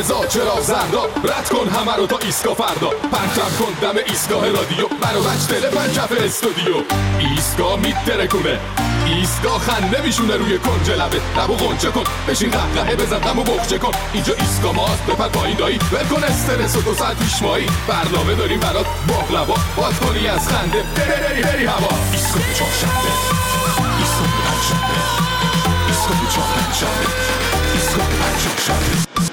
قرمزا چرا زردا رد کن همه رو تا ایسکا فردا. پرچم کن دم ایستگاه رادیو. برو بچ دل پنجف استودیو. ایستگاه میترکونه ایستگاه خنده میشونه روی کنج لبه. لبو غنچه کن. بشین قهقهه بزن دمو بخچه کن. اینجا ایستگاه ماست بپر پایین دایی. ول کن استرس و دو ساعت پیش مایی. برنامه داریم برات باقلوا. باز کنی از خنده. بری بری هوا. پنجشنبه ایستگاه چهارشنبه ایستگاه پنجشنبه به به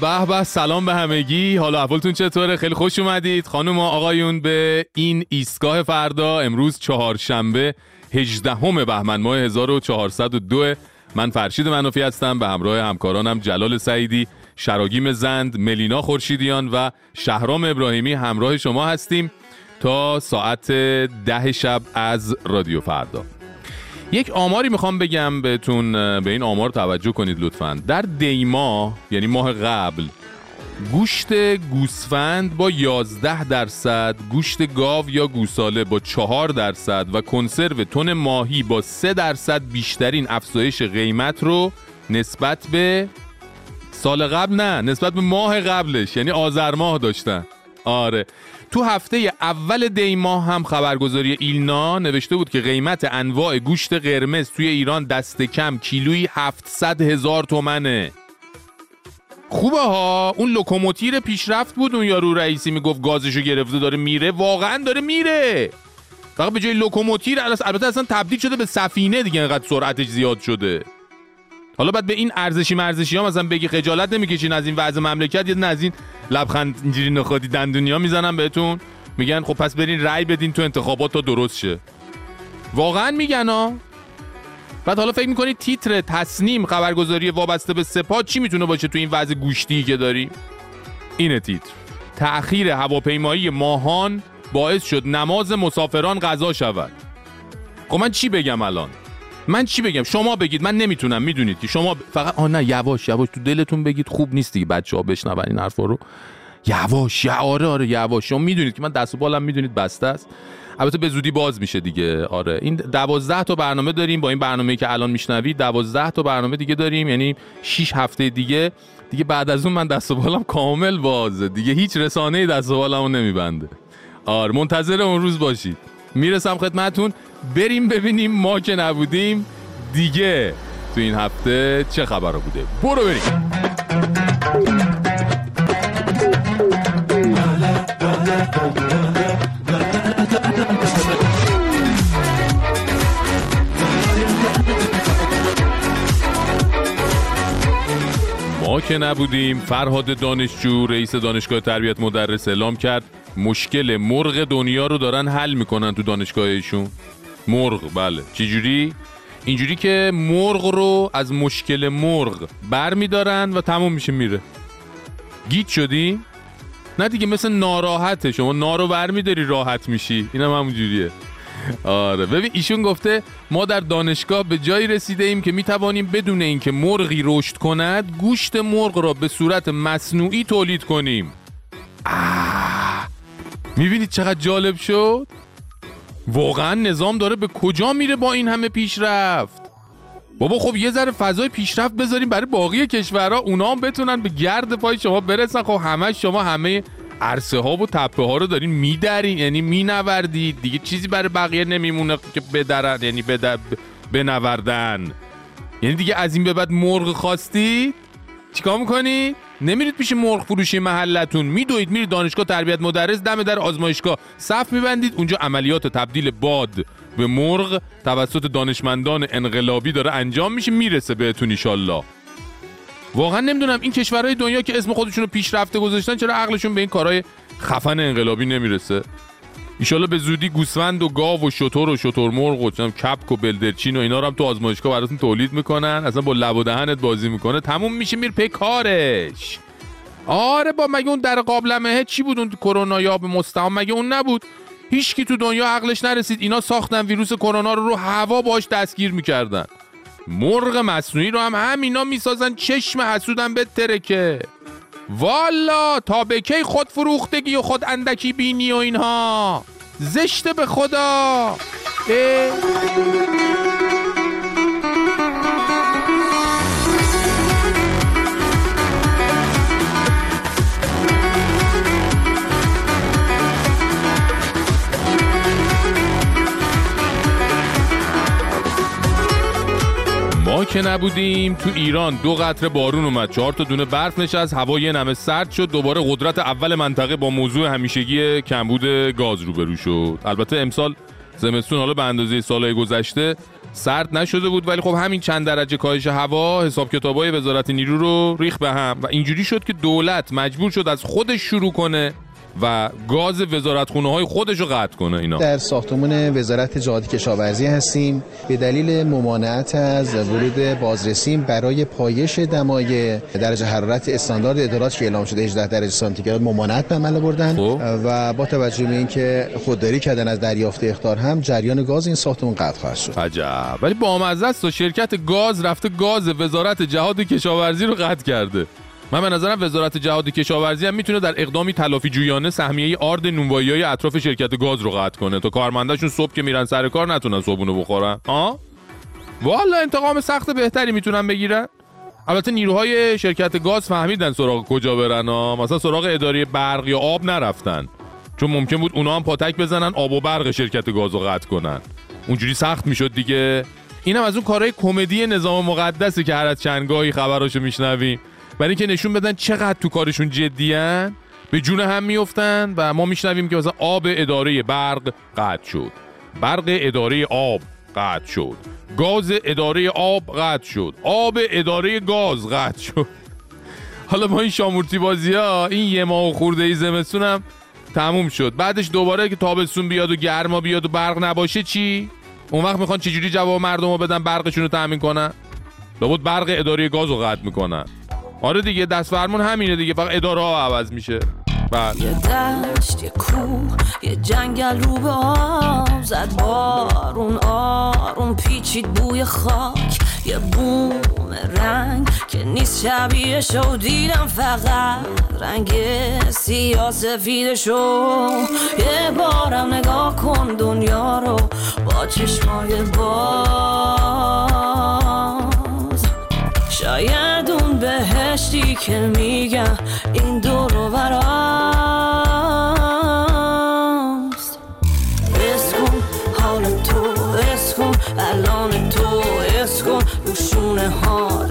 به به سلام به همگی. حالا احوالتون چطوره؟ خیلی خوش اومدید. خانم و آقایون به این ایستگاه فردا امروز چهارشنبه 18 بهمن ماه 1402 من فرشید منافی هستم به همراه همکارانم جلال سعیدی شراگیم زند ملینا خورشیدیان و شهرام ابراهیمی همراه شما هستیم تا ساعت ده شب از رادیو فردا. یک آماری می‌خوام بگم بهتون به این آمار توجه کنید لطفا. در دیما یعنی ماه قبل گوشت گوسفند با 11 درصد گوشت گاو یا گوساله با 4 درصد و کنسرو تن ماهی با 3 درصد بیشترین افزایش قیمت رو نسبت به سال قبل نه نسبت به ماه قبلش یعنی آذر ماه داشتن. آره. تو هفته اول دی ماه هم خبرگزاری ایلنا نوشته بود که قیمت انواع گوشت قرمز توی ایران دست کم کیلویی 700 هزار تومنه. خوبه ها؟ اون لوکوموتیو پیشرفت بود اون یارو رئیسی می‌گفت گازشو گرفته داره میره. واقعا داره میره. فقط به جای لوکوموتیو البته اصلا تبدیل شده به سفینه دیگه انقدر سرعتش زیاد شده. حالا بعد به این ارزشی مرزشی ها مثلا بگی خجالت نمی‌کشین از این وضع مملکت یه از این لبخند اینجوری نخودی دندونیا می‌زنن بهتون. میگن خب پس برین رأی بدین تو انتخابات تا درست شه. واقعا میگن ها. بعد حالا فکر می‌کنید تیتر تصنیم خبرگزاری وابسته به سپاه چی می‌تونه باشه تو این وضع گوشتی که داری؟ اینه تیتر. تأخیر هواپیمایی ماهان باعث شد نماز مسافران قضا شود. خب من چی بگم الان؟ من چی بگم؟ شما بگید من نمی‌تونم می‌دونید که شما فقط آ نه یواش یواش تو دلتون بگید خوب نیست دیگه بچه ها بشنون این حرفا رو. یواش یا آره آره یواش. شما می‌دونید که من دست و بالم می‌دونید بسته است. البته به زودی باز میشه دیگه آره. این دوازده تا برنامه داریم با این برنامه که الان میشنوید. دوازده تا برنامه دیگه داریم یعنی 6 هفته دیگه. دیگه بعد از اون من دست و بالم کامل بازه. دیگه هیچ رسانه دست و بالمو نمیبنده. آره منتظر اون روز باشید. می‌رسم خدمتون. بریم ببینیم ما که نبودیم دیگه تو این هفته چه خبر بوده. برو بریم. ما که نبودیم فرهاد دانشجو رئیس دانشگاه تربیت مدرس اعلام کرد مشکل مرغ دنیا رو دارن حل می‌کنن تو دانشگاهشون مرغ بله. چجوری؟ اینجوری که مرغ رو از مشکل مرغ بر میدارن و تموم میشه میره. گیت شدی؟ نه دیگه مثل ناراحته. شما نارو بر میداری راحت میشی. اینم هم همون جوریه. آره. ببین ایشون گفته ما در دانشگاه به جایی رسیده ایم که می توانیم بدون اینکه مرغی رشد کند گوشت مرغ را به صورت مصنوعی تولید کنیم. می‌بینید چقدر جالب شد؟ واقعا نظام داره به کجا میره با این همه پیشرفت؟ بابا خب یه ذره فضای پیشرفت بذاریم برای باقی کشورها اونا هم بتونن به گرد پای شما برسن. خب همه شما همه عرصه ها و تپه ها رو دارین میدرین یعنی مینوردید. دیگه چیزی برای بقیه نمیمونه که بدرن یعنی بدر بنوردن. یعنی دیگه از این به بعد مرغ خواستید چیکار می‌کنی؟ نمیرید پیش مرغ فروشی محلتون. میدوید میرید دانشگاه تربیت مدرس دم در آزمایشگاه. صف میبندید اونجا عملیات تبدیل باد. به مرغ توسط دانشمندان انقلابی داره انجام میشه می‌رسه بهتون ایشالله واقعا نمی‌دونم این کشورهای دنیا که اسم خودشون رو پیشرفته گذاشتن چرا عقلشون به این کارهای خفن انقلابی نمی‌رسه؟ ایشالا به زودی گوسفند و گاو و شتر و شتر مرغ و کپک و بلدرچین و اینا رو هم تو آزمایشگاه براتون تولید می‌کنن. اصلا با لب و دهنت بازی می‌کنه. تموم میشه میر پی کارش. آره با مگه اون در قابلمه؟ چی بود اون کرونا یا به مستعام مگه اون نبود؟ هیچکی تو دنیا عقلش نرسید. اینا ساختن ویروس کرونا رو رو هوا باش دستگیر می‌کردن. مرغ مصنوعی رو هم همینا می‌سازن. چشم حسودن به ترکه والا تا به کی خود فروختگی و خود اندکی بینی و اینها زشته به خدا اه. که نبودیم تو ایران. دو قطره بارون اومد. چهار تا دونه برف نشست. هوا یه نمه سرد شد. دوباره قدرت اول منطقه با موضوع همیشگی کمبود گاز روبرو شد. البته امسال زمستون حالا به اندازه سالهای گذشته سرد نشده بود ولی خب همین چند درجه کاهش هوا حساب کتابای وزارت نیرو رو ریخ به هم. و اینجوری شد که دولت مجبور شد از خودش شروع کنه و گاز وزارتخونه های خودش رو قطع کنه اینا. در ساختمان وزارت جهاد کشاورزی هستیم. به دلیل ممانعت از ورود بازرسیم برای پایش دمای درجه حرارت استاندارد ادارات که اعلام شده 18 درجه سانتیگراد ممانعت به عمل بردن خب. و با توجه به اینکه خودداری کردن از دریافت اخطار هم جریان گاز این ساختمان قطع خواهد شد. عجب. ولی با است و شرکت گاز رفته گاز وزارت جهاد کشاورزی رو قطع کرده. من به نظرم وزارت جهاد کشاورزی هم می‌تونه در اقدامی تلافی جویانه سهمیه آرد نونوایی های اطراف شرکت گاز رو قطع کنه. تا کارمنداشون صبح که میرن سر کار نتونن صبحونه بخورن. ها والا انتقام سخت بهتری می‌تونن بگیرن؟ البته نیروهای شرکت گاز فهمیدن سراغ کجا برن ها مثلا سراغ اداره برق یا آب نرفتن. چون ممکن بود اونا هم پاتک بزنن آب و برق شرکت گاز رو قطع کنن. اونجوری سخت می‌شد دیگه. اینم از اون کارهای کمدی نظام مقدسی که هر از چندگاهی خبراشو میشنویم. برای اینکه نشون بدن چقدر تو کارشون جدیان به جون هم میفتن و ما میشنویم که مثلا آب اداره برق قطع شد. برق اداره آب قطع شد. گاز اداره آب قطع شد. آب اداره گاز قطع شد. حالا ما این شامورتی بازی ها این یه ماه خورده ای زمستون هم تموم شد. بعدش دوباره که تابستون بیاد و گرما بیاد و برق نباشه چی؟ اون وقت می‌خوان چجوری جواب مردم رو بدن برقشون رو تامین کنن؟ لابد برق اداره گاز رو قطع می‌کنن. آره دیگه دست فرمون همینه دیگه فقط اداره ها عوض میشه. بله. یه دشت یه کوه یه جنگل رو به آب زد. بارون آروم پیچید بوی خاک. یه بوم رنگ که نیست شبیه شو. دیدم فقط رنگ سیاه سفیدشو یه بارم نگاه کن دنیا رو با چشمای باز. شاید بهشتی که میگم این دور و براست اسکن حال تو اسکن الان تو اسکن روشونه ها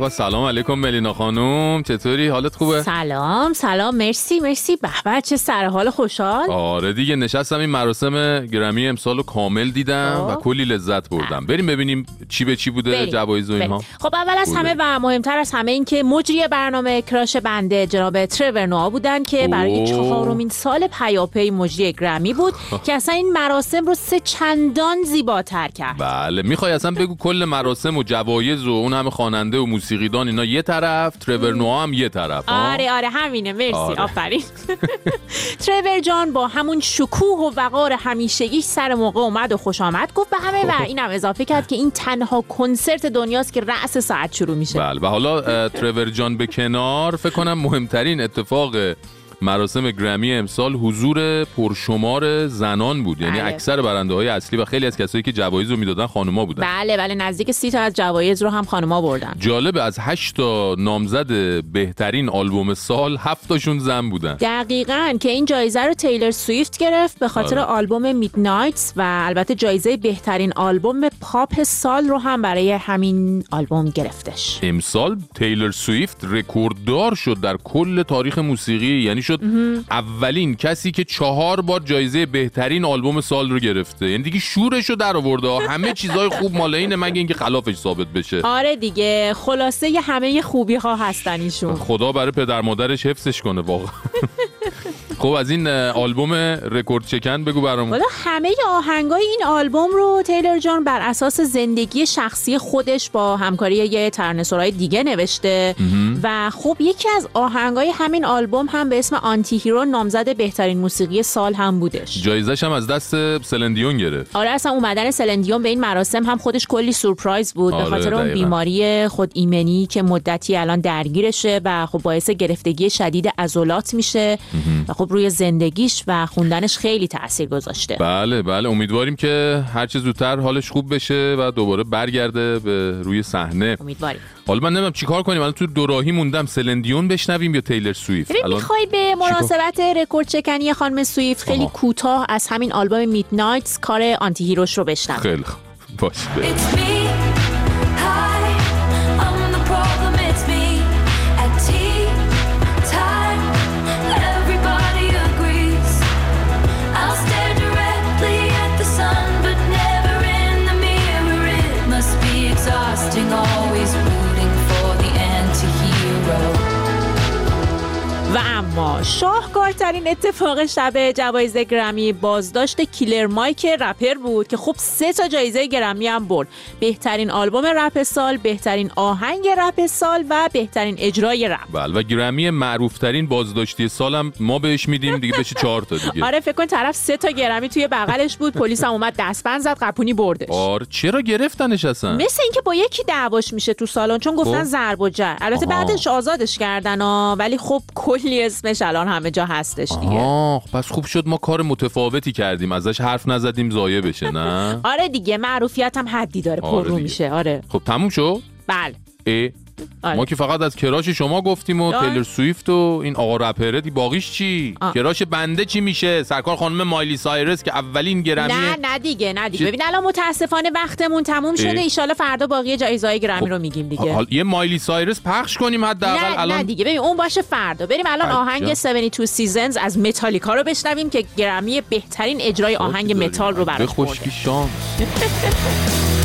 به سلام علیکم ملینا خانم چطوری حالت خوبه سلام سلام مرسی مرسی به به چه سر حال خوشحال آره دیگه نشستم این مراسم گرمی امسال رو کامل دیدم و خب. کلی لذت بردم بریم ببینیم چی به چی بوده. جوایز و اینها. خب اول از. همه و مهمتر از همه این که مجری برنامه کراش بنده جناب ترور نوآ بودن که برای. چهارمین سال پیاپی مجری گرمی بود که اصلا این مراسم رو سه چندان زیباتر کرد بله می‌خوای اصلا بگو کل مراسم و جوایز و اون همه خواننده و موسیقیدان اینا یه طرف ترور نوآ هم یه طرف؟ آره آره همینه. مرسی. آره. آفرین. ترور جان با همون شکوه و وقار همیشگیش سر موقع اومد و خوش آمد. گفت به همه و اینم اضافه کرد که این تنها کنسرت دنیاست که رأس ساعت شروع میشه. بله و حالا ترور جان به کنار. فکر کنم مهمترین اتفاق مراسم گرمی امسال حضور پرشمار زنان بود. یعنی بله. اکثر برنده های اصلی و خیلی از کسایی که جوایز رو می‌دادن خانوما بودن. بله بله نزدیک سی تا از جوایز رو هم خانوما بردن. جالب از هشت تا نامزد بهترین آلبوم سال هفتاشون زن بودن. دقیقا که این جایزه رو تیلر سویفت گرفت به خاطر آره. آلبوم Midnights و البته جایزه بهترین آلبوم پاپ سال رو هم برای همین آلبوم گرفتش. امسال تیلر سویفت رکورددار شد در کل تاریخ موسیقی یعنی شد اولین کسی که چهار بار جایزه بهترین آلبوم سال رو گرفته. یعنی دیگه شورش رو در آورده. همه چیزای خوب مال اینه مگه اینکه خلافش ثابت بشه. آره دیگه خلاصه همه خوبی ها هستن ایشون. خدا برای پدر مادرش حفظش کنه واقعا. خب از این آلبوم رکورد شکن بگو برامون. والا همه آهنگای این آلبوم رو تیلر جان بر اساس زندگی شخصی خودش با همکاری یه ترانه سرای دیگه نوشته. و خب یکی از آهنگای همین آلبوم هم به اسم Anti-Hero نامزد بهترین موسیقی سال هم بودش. جایزش هم از دست سلن دیون گرفت. آره اصلا اومدن سلن دیون به این مراسم هم خودش کلی سورپرایز بود. آره، به خاطر اون. بیماری خود ایمنی که مدتی الان درگیرشه و خب باعث گرفتگی شدید عضلات میشه. و خب روی زندگیش و خوندنش خیلی تاثیر گذاشته. بله بله امیدواریم که هر چه زودتر حالش خوب بشه و دوباره برگرده به روی صحنه. امیدواریم. حالا من نمی‌دونم چیکار کنیم. الان تو دوراهی موندم. سلن دیون بشنویم یا تیلر سویفت؟ الان می‌خوای به مناسبت رکورد شکنی خانم سویفت خیلی. کوتاه از همین آلبوم Midnights کار Anti-Hero ش رو بشنویم. خیلی خوب. باشه. و اما شاهکارترین اتفاق شب جوایز گرمی بازداشت کیلر مایک رپر بود که خب سه تا جایزه گرمی هم برد. بهترین آلبوم رپ سال بهترین آهنگ رپ سال و بهترین اجرای رپ. بله و گرمی معروفترین بازداشتی سالم ما بهش میدیم دیگه بشه چهار تا دیگه. آره فکر کن طرف سه تا گرمی توی بغلش بود پلیس هم اومد دستبند زد قپونی بردش. آره چرا گرفتنش اصلا؟ مثل اینکه با یکی دعواش میشه تو سالن چون گفتن خب. ضرب و جر. البته. بعدش آزادش کردن ها ولی خب کلی اسمش الان همه جا هستش دیگه. آه پس خوب شد ما کار متفاوتی کردیم. ازش حرف نزدیم ضایع بشه نه؟ آره دیگه معروفیت هم حدی داره آره پر رو دیگه. میشه. آره. خب تموم شد؟ بله. اه. آره. ما که فقط از crush شما گفتیم و آره. تیلر سویفت و این آقا رپره دی باقیش چی آه. crush بنده چی میشه سرکار خانم مایلی سایرس که اولین گرمی نه نه دیگه نه دیگه؟ ببین الان متاسفانه وقتمون تموم شده. ایشالا فردا باقی جایزهای گرمی خب، رو میگیم دیگه حال یه مایلی سایرس پخش کنیم حداقل نه الان نه دیگه ببین اون باشه فردا بریم الان. آهنگ 72 Seasons از متالیکا رو بشنویم که گرمی بهترین اجرای آهنگ. متال رو به براش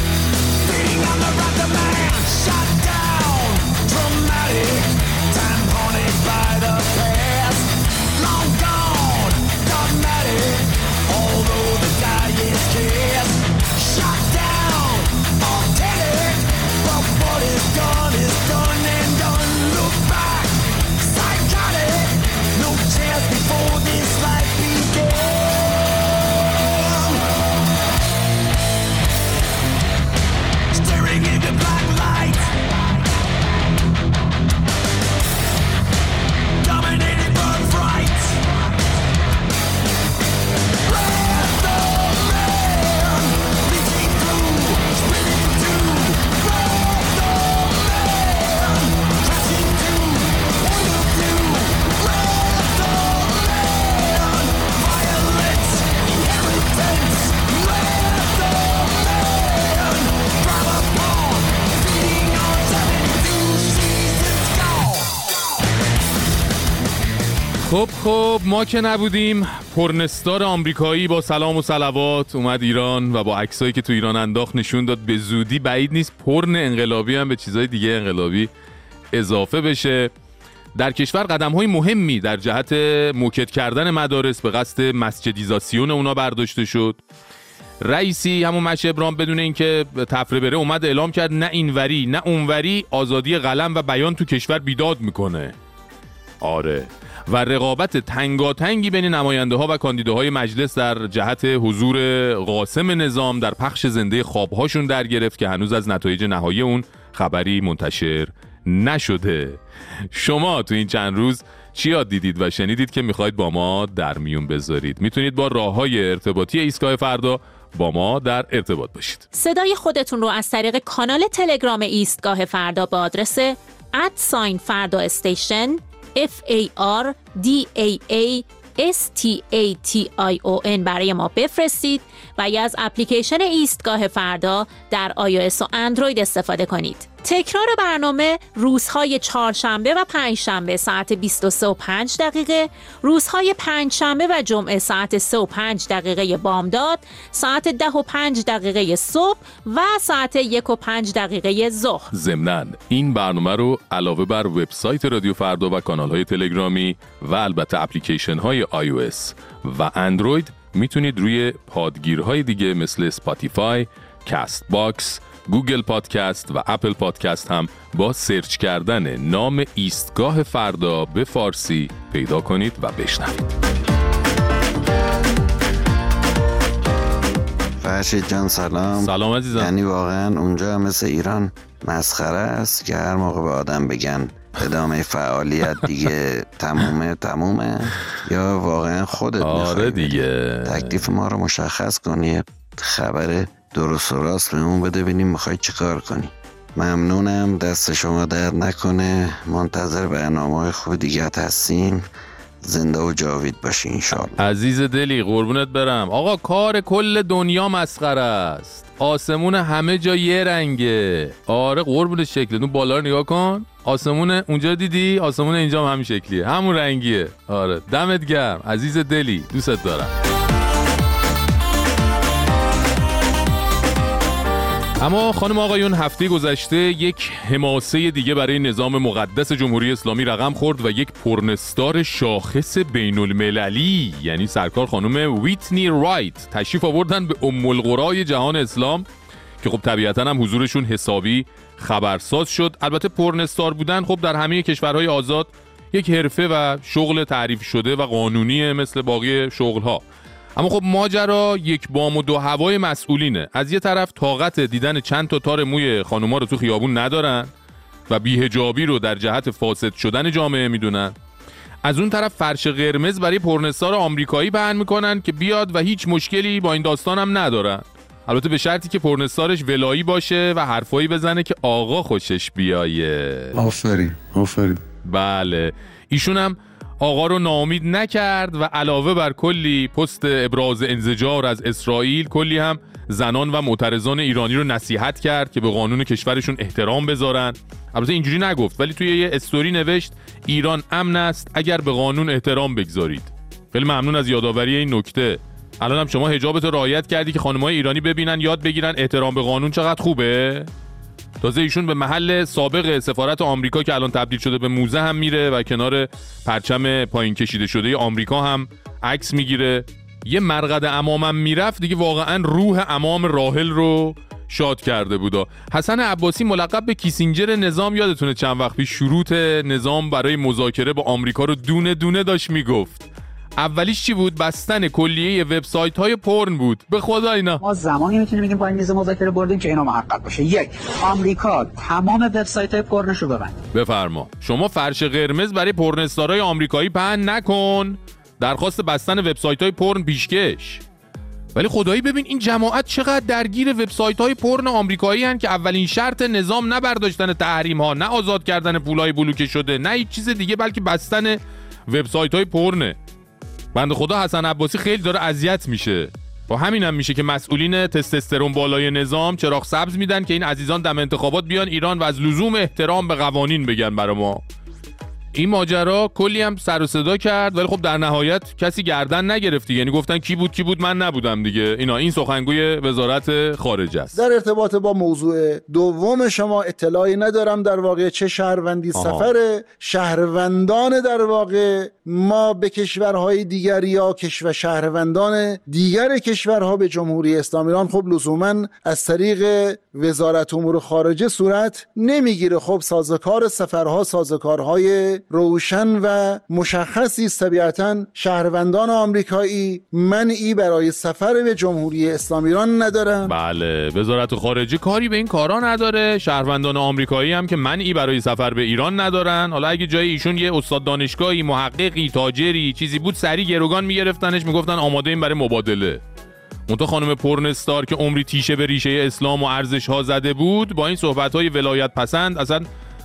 خب ما که نبودیم پرنستار آمریکایی با سلام و صلوات اومد ایران و با عکسایی که تو ایران انداخت نشون داد به زودی بعید نیست پرن انقلابی هم به چیزای دیگه انقلابی اضافه بشه. در کشور قدم های مهمی در جهت موکت کردن مدارس به قصد مسجدیزاسیون اونا برداشته شد. رئیسی همون مشه ابرام بدون اینکه تفره بره اومد اعلام کرد نه اینوری نه اونوری آزادی قلم و بیان تو کشور بیداد می‌کنه. آره. و رقابت تنگاتنگی بین نماینده ها و کاندیداهای مجلس در جهت حضور قاسم نظام در پخش زنده خوابهاشون در گرفت که هنوز از نتایج نهایی اون خبری منتشر نشده. شما تو این چند روز چی یاد دیدید و شنیدید که می‌خواید با ما در میون بذارید؟ می‌تونید با راه های ارتباطی ایستگاه فردا با ما در ارتباط باشید. صدای خودتون رو از طریق کانال تلگرام ایستگاه فردا به آدرس ادساین فردا استیشن F A R D A T I O N برای ما بفرستید و یا از اپلیکیشن ایستگاه فردا در iOS و اندروید استفاده کنید. تکرار برنامه روزهای چهارشنبه و پنجشنبه ساعت 23 و 5 دقیقه، روزهای پنجشنبه و جمعه ساعت 3 و 5 دقیقه بامداد، ساعت 10 و 5 دقیقه صبح و ساعت 1 و 5 دقیقه ظهر. ضمناً این برنامه رو علاوه بر وبسایت رادیو فردا و کانال های تلگرامی و البته اپلیکیشن های iOS و اندروید می‌تونید روی پادگیرهای دیگه مثل Spotify، Castbox، گوگل پادکست و اپل پادکست هم با سرچ کردن نام ایستگاه فردا به فارسی پیدا کنید و بشنوید. فرشید جان سلام سلام عزیزم. یعنی واقعا اونجا مثل ایران مسخره است که هر موقع به آدم بگن ادامه فعالیت دیگه تمومه تمومه یا واقعا خودت آره؟ دیگه تکلیف ما رو مشخص کنی خبر درست و راست بهمون بده ببینیم می‌خوای چیکار کنی. ممنونم دست شما درد نکنه. منتظر برنامه های خوب دیگه هستیم زنده و جاوید باشی انشالله عزیز دلی قربونت برم. آقا کار کل دنیا مسخره است. آسمون همه جا یه رنگه. آره قربون شکل اون بالا رو نگاه کن. آسمون اونجا دیدی؟ آسمون اینجا هم همین شکلیه. همون رنگیه. آره دمت گرم. عزیز دلی دوست دارم. اما خانم آقایون هفته گذشته یک حماسه دیگه برای نظام مقدس جمهوری اسلامی رقم خورد و یک پرنستار شاخص بین المللی یعنی سرکار خانم ویتنی رایت تشریف آوردن به ام جهان اسلام که خب طبیعتا هم حضورشون حسابی خبرساز شد. البته پرنستار بودن خب در همه کشورهای آزاد یک حرفه و شغل تعریف شده و قانونیه مثل باقی شغلها. اما خب ماجرا یک بام و دو هوای مسئولینه. از یه طرف طاقت دیدن چند تا تار موی خانوما رو تو خیابون ندارن و بیهجابی رو در جهت فاسد شدن جامعه می‌دونن. از اون طرف فرش قرمز برای پرنستار آمریکایی پهن می‌کنن که بیاد و هیچ مشکلی با این داستان هم ندارن. البته به شرطی که پرنستارش ولایی باشه و حرفایی بزنه که آقا خوشش بیایه. آفرین آفرین. بله. ایشون هم آقا رو ناامید نکرد و علاوه بر کلی پست ابراز انزجار از اسرائیل کلی هم زنان و معترضان ایرانی رو نصیحت کرد که به قانون کشورشون احترام بذارن. البته اینجوری نگفت ولی توی یه استوری نوشت ایران امن است اگر به قانون احترام بگذارید. خیلی ممنون از یادآوری این نکته. الان هم شما حجابت رعایت کردی که خانمای ایرانی ببینن یاد بگیرن احترام به قانون چقدر خوبه؟ تازه ایشون به محل سابق سفارت آمریکا که الان تبدیل شده به موزه هم میره و کنار پرچم پایین کشیده شده آمریکا هم عکس می‌گیره. یه مرقد امامم می‌رفت دیگه واقعا روح امام راحل رو شاد کرده بودا حسن عباسی ملقب به کیسینجر نظام یادتونه چند وقت پیش شروط نظام برای مذاکره با آمریکا رو دونه دونه داشت می‌گفت. اولیش چی بود؟ بستن کلیه وبسایت های پرن بود. به خدا اینا. ما زمانی می‌تونیم بگیم پایین میز مذاکره بردیم که اینا محقق باشه. یک آمریکا تمام وبسایت های پرنش رو ببند. بفرما. شما فرش قرمز برای پرنستارای آمریکایی پهن نکن. درخواست بستن وبسایت های پرن پیشکش. ولی خدایی ببین این جماعت چقدر درگیر وبسایت های پرن آمریکایی هن که اولین شرط نظام نه برداشتن تحریم ها نه آزاد کردن پولای بلوکه شده نه هیچ چیز دیگه بلکه بستن وبسایت های پرنه. بنده خدا حسن عباسی خیلی داره اذیت میشه. با همین هم میشه که مسئولین تستوسترون بالای نظام چراغ سبز میدن که این عزیزان دم انتخابات بیان ایران و از لزوم احترام به قوانین بگن برا ما. این ماجرا کلی هم سر و صدا کرد ولی خب در نهایت کسی گردن نگرفتی. یعنی گفتن کی بود کی بود؟ من نبودم دیگه. اینا این سخنگوی وزارت خارجه است. در ارتباط با موضوع دوم شما اطلاعی ندارم در واقع چه شهروندی آها. سفر شهروندان در واقع ما به کشورهای دیگر یا کشور شهروندان دیگر کشورها به جمهوری اسلامی ایران. خب لزوما از طریق وزارت امور خارجه صورت نمی‌گیره. خب سازکار سفرها سازکارهای روشن و مشخصی است طبیعتا شهروندان آمریکایی منعی برای سفر به جمهوری اسلامی ایران ندارن بله وزارت خارجه کاری به این کارا نداره. شهروندان آمریکایی هم که منعی برای سفر به ایران ندارن. حالا اگه جای ایشون یه استاد دانشگاهی محققی تاجری چیزی بود سری گروگان میگرفتنش می‌گفتن آماده این برای مبادله. منتها خانم پرنستار که عمری تیشه به ریشه اسلام و ارزش ها زده بود با این صحبت های ولایت پسند اصلا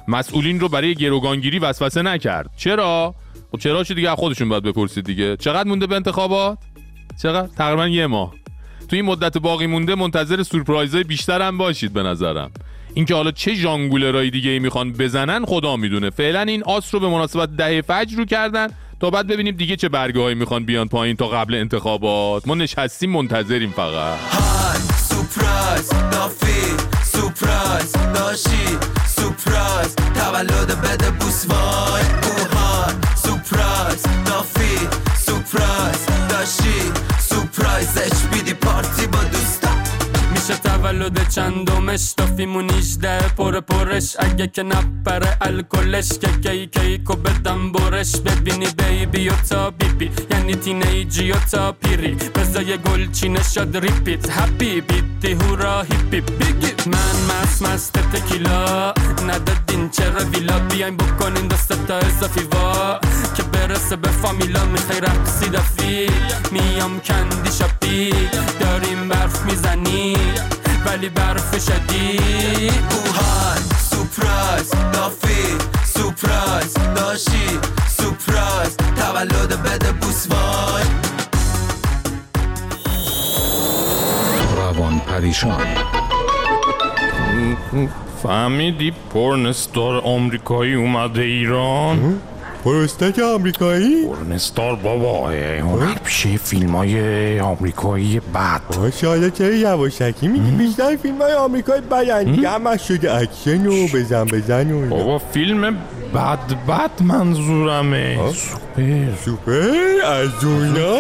مسئولین رو برای گروگانگیری وسوسه نکرد. چرا؟ خب چرا دیگه؟ خودشون باید بپرسید دیگه. چقدر مونده به انتخابات؟ چقدر؟ تقریبا یه ماه. تو این مدت باقی مونده منتظر سورپرایزهای بیشتر هم باشید به نظرم. اینکه حالا چه ژانگولرای دیگه ای می‌خوان بزنن خدا می‌دونه. فعلا این آس رو به مناسبت ده فجر رو کردن تا بعد ببینیم دیگه چه برگه هایی می‌خوان بیان پایین تا قبل انتخابات. ما نشستیم منتظریم فقط. دافی سپرایز داشی سپرایز تولد بده بوس تولد چندمش دافیمون 18 پر پرش اگه که نپره الکلش که کی کیکو بدم برش ببینی بیبی و تا بیبی یعنی تینیجی و تا پیری بزای گل چینه شد ریپیت هپی بیتی هورا هیپی بیگی من مست مست تکیلا ندادین چرا ویلا بیاین بکنین دست تا اضافی وا که برسه به فامیلا می‌خوای رقصی دافی میام کندی شاپی داریم برف می‌زنی ولی برف شدید. اوهای سپرایز دافی سپرایز داشی سپرایز تولد بده بوس وای روان پریشان. فهمیدی porn star آمریکایی اومده ایران؟ پرستار آمریکایی؟ porn star بابا هنرپیشه فیلم های آمریکایی بد. حالا چرا یواشکی میگی؟ بیشتر فیلم های آمریکایی بدن همش شده اکشن و بزن بزن و. بابا فیلم بد بد منظورمه. سوپر. سوپر؟ از اونا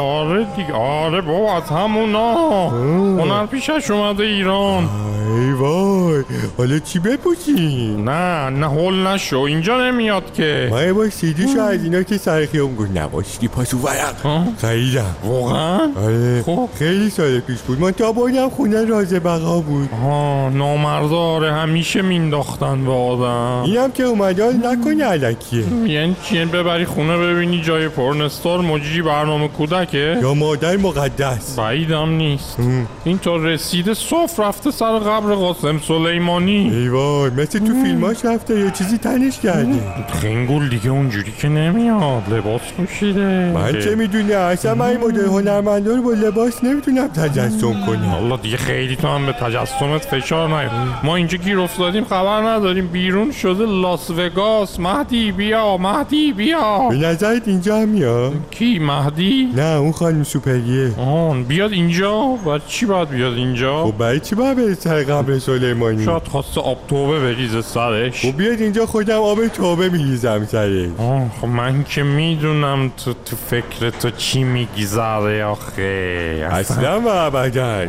آره دیگه. آره بابا از همونا. هنر پیشش اومده ایران. ای وای. حالا چی بپوشی؟ نه نه هول نشو. اینجا نمیاد که. بار سیدیشو از اینا که سر خیام گفت نباشتی پاسو ورق. خریدم. واقعا؟ آره. خب. خیلی سال پیش بود. من تا بردم خونه راز بقا بود. آه نامرداره همیشه مینداختن به آدم. اینم که اومده حال نکنه علکیه. یعنی چیه ببری خونه ببینی جای پرنستار مجری برنامه کودکه؟ یا مادر مقدس. بعیدم نیست. این تا رسیده صف رفته سر قبر قاسم سلیمانی. ای وای مثل تو فیلماش رفته یا چیزی تنش کرده؟ خنگول دیگه اونجوری که نمیاد لباس پوشیده من چه می‌دونی اصلا من این مدل هنرمندا رو با لباس نمی‌تونم تجسم کنم حالا دیگه خیلی تو هم به تجسمت فشار نیار. ما اینجا گیر افتادیم خبر نداریم. بیرون شده لاس وگاس. مهدی بیا مهدی بیا. به نظرت اینجا هم میاد؟ کی مهدی؟ نه اون خانم سوپریه. آن بیاد اینجا؟ بعد چی باید بیاد اینجا؟ خب برای چی باید بره سر قبر سلیمانی؟ شاید خواسته آب توبه بریزه سرش. خب بیاد اینجا خودم آب توبه میریزم سرش آه، خب من که می‌دونم تو تو فکر تو چی میگذره آخه. اصلا ابدا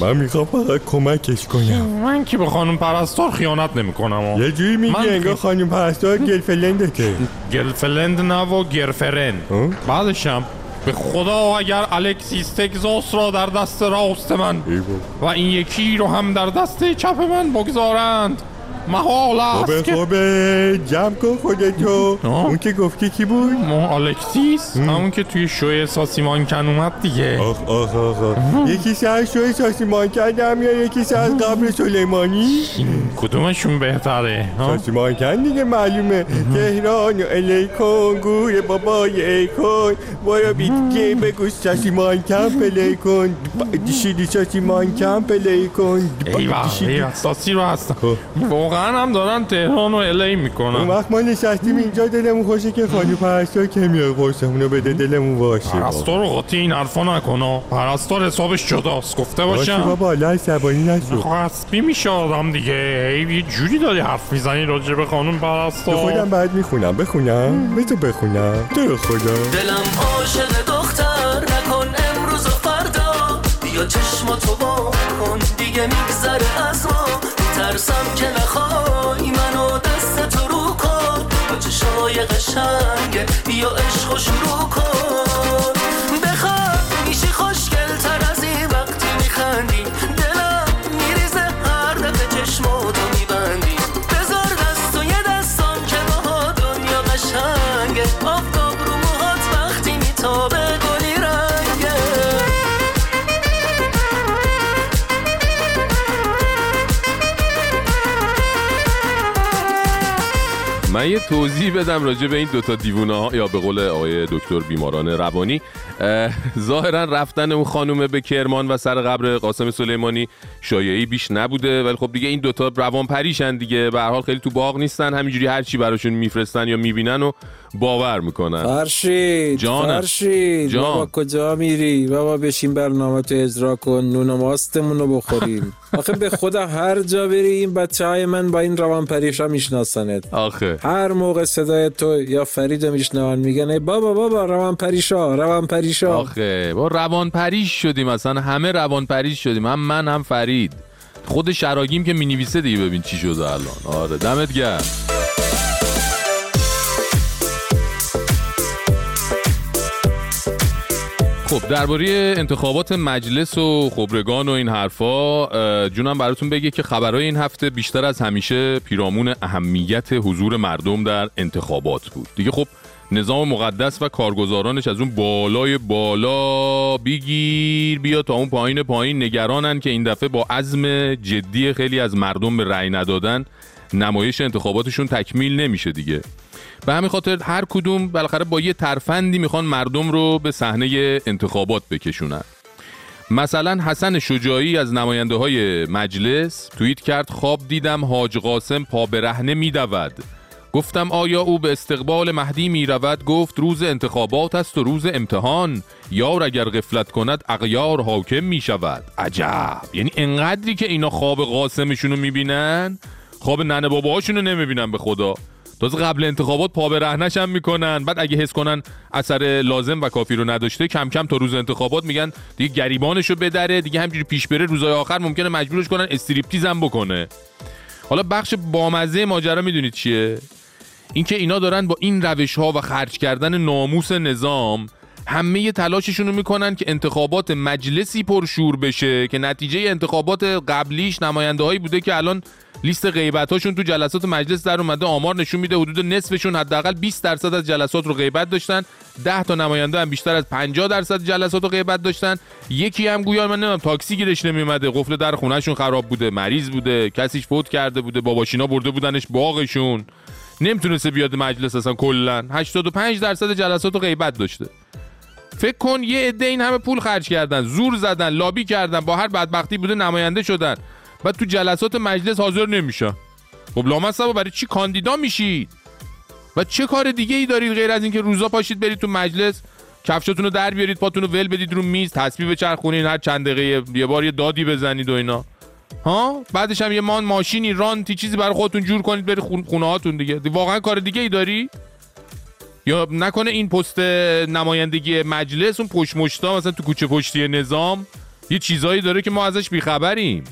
من می‌خوام فقط کمکش کنم. من که به خانم پرستار خیانت نمی‌کنم یه جوری میگی من- انگار خانم پرستار گلفلندته گلفلند نه و گرفرند. اه؟ بعدشم به خدا اگر الکسیس تگزاس را در دست راست من و این یکی رو هم در دست چپ من بگذارند محال خوبه است که خوبه جمع کن خودتو. اون که گفتی کی بود؟ ما الکسیس همون که توی شوی ساسیمان کن اومد دیگه. آخ آخ آخ آخ. یکی سر شوی ساسیمان کردم یا یکی از قبر سلیمانی. کدومشون بهتره؟ ها؟ ساسیمان کن دیگه معلومه. تهران و الی کن گور بابای ای کن برو بیتگه بگو ساسیمان کن پلی کن دیشیدی ساسیمان کن پلی کن ایوه. ایوه ساسی رو هستن خب. واقعا هم دارن تهران و الی اون می‌کنن. وقت ما نشستیم اینجا دلمون خوشه که خانو پرستار که میاد قرصمونو بده دلمون باشه پرستار رو قاطی این حرفا نکنا پرستار حسابش جداست گفته باشه باشم. بابا عصبانی نشو. خب حسبی میشه آدم دیگه. هی یه جوری داری حرف می‌زنی راجع به خانم پرستار. خودم بعد می‌خونم. بخونم؟ بذار بخونم. تو رو خدا. دلم عاشق دختر نکن امروز و فردا. بیا چشماتو با کن دیگه میگذره از ما. ترسم که نخوای منو دست تو رو کن. با چشای قشنگه بیا عشق و شروع کن. من یه توضیح بدم راجع به این دوتا دیوونه ها یا به قول آقای دکتر بیماران روانی ظاهرا رفتن اون خانومه به کرمان و سر قبر قاسم سلیمانی شایعی بیش نبوده ولی خب دیگه این دوتا روان پریشن دیگه. به هر حال خیلی تو باغ نیستن همینجوری هر چی براشون میفرستن یا می‌بینن و باور می‌کنن. فرشید جانم. فرشید جان. بابا کجا میری؟ بابا بشین برنامه تو اجرا کن نون ماستمون رو بخوریم. آخه به خدا هر جا بری این بچه های من با این روان پریشا میشناسنت. آخه. هر موقع صدای تو یا فرید میشنون میگن بابا بابا روان پریشا روان پریشا آخه با روان پریش شدیم اصلا همه روان پریش شدیم. هم من هم فرید. خود شراگیم که می‌نویسه دیگه ببین چی شده الان. آره دمت گرم. خب درباره انتخابات مجلس و خبرگان و این حرفا جونم براتون بگه که خبرهای این هفته بیشتر از همیشه پیرامون اهمیت حضور مردم در انتخابات بود. دیگه خب نظام مقدس و کارگزارانش از اون بالای بالا بگیر بیا تا اون پایین پایین. نگرانن که این دفعه با عزم جدی خیلی از مردم به رأی ندادن. نمایش انتخاباتشون تکمیل نمیشه دیگه. به همین خاطر هر کدوم بالاخره با یه ترفندی می‌خوان مردم رو به صحنه انتخابات بکشونن. مثلا حسن شجاعی از نماینده های مجلس توییت کرد خواب دیدم حاج قاسم پا برهنه میدود. گفتم آیا او به استقبال مهدی می رود گفت روز انتخابات است و روز امتحان. یار اگر غفلت کند اغیار حاکم می شود عجب! یعنی انقدری که اینا خواب قاسمشون رو می‌بینن؟ خواب ننه باباهاشون رو نمی‌بینن به خدا. تازه قبل انتخابات پا به رهنش هم می‌کنن. بعد اگه حس کنن اثر لازم و کافی رو نداشته کم کم تا روز انتخابات میگن دیگه گریبانشو بدره دیگه همجوری پیش بره روزای آخر ممکنه مجبورش کنن استریپتیز هم بکنه. حالا بخش بامزه ماجرا می‌دونید چیه؟ اینکه اینا دارن با این روش ها و خرج کردن ناموس نظام همه تلاششون رو می‌کنن که انتخابات مجلسی پرشور بشه که نتیجه انتخابات قبلیش نماینده هایی بوده که الان لیست غیبتاشون تو جلسات مجلس در اومده آمار نشون میده حدود نصفشون حداقل 20 درصد از جلسات رو غیبت داشتن 10 تا نماینده هم بیشتر از 50 درصد جلسات رو غیبت داشتن. یکی هم گویا من نمی‌دونم تاکسی گیرش نمیومده قفل در خونهشون خراب بوده مریض بوده کسیش فوت کرده بوده باباشینا برده بودنش باغشون. نمی‌تونسته بیاد مجلس اصلا کلا. 85 درصد جلسات رو غیبت داشته. فکر کن یه عده این همه پول خرج کردن زور زدن لابی کردن با هر بدبختی بوده نماینده شدن. و تو جلسات مجلس حاضر نمیشن. خب لامصبا برای چی کاندیدا میشید و چه کار دیگه ای دارید غیر از اینکه روزا پاشید برید تو مجلس؟ کفشاتون رو در بیارید پاتون رو ول بدید رو میز تسبیح بچرخونین هر چند دقیقه یه بار یه دادی بزنید و اینا. ها؟ بعدش هم یه مان ماشینی رانتی چیزی برای خودتون جور کنید برید خون- خونه هاتون دیگه واقعا کار دیگه ای داری؟ یا نکنه این پست نمایندگی مجلس اون پشت مشتا مثلا تو کوچه پشتی نظام یه چیزایی داره که ما ازش بیخبریم.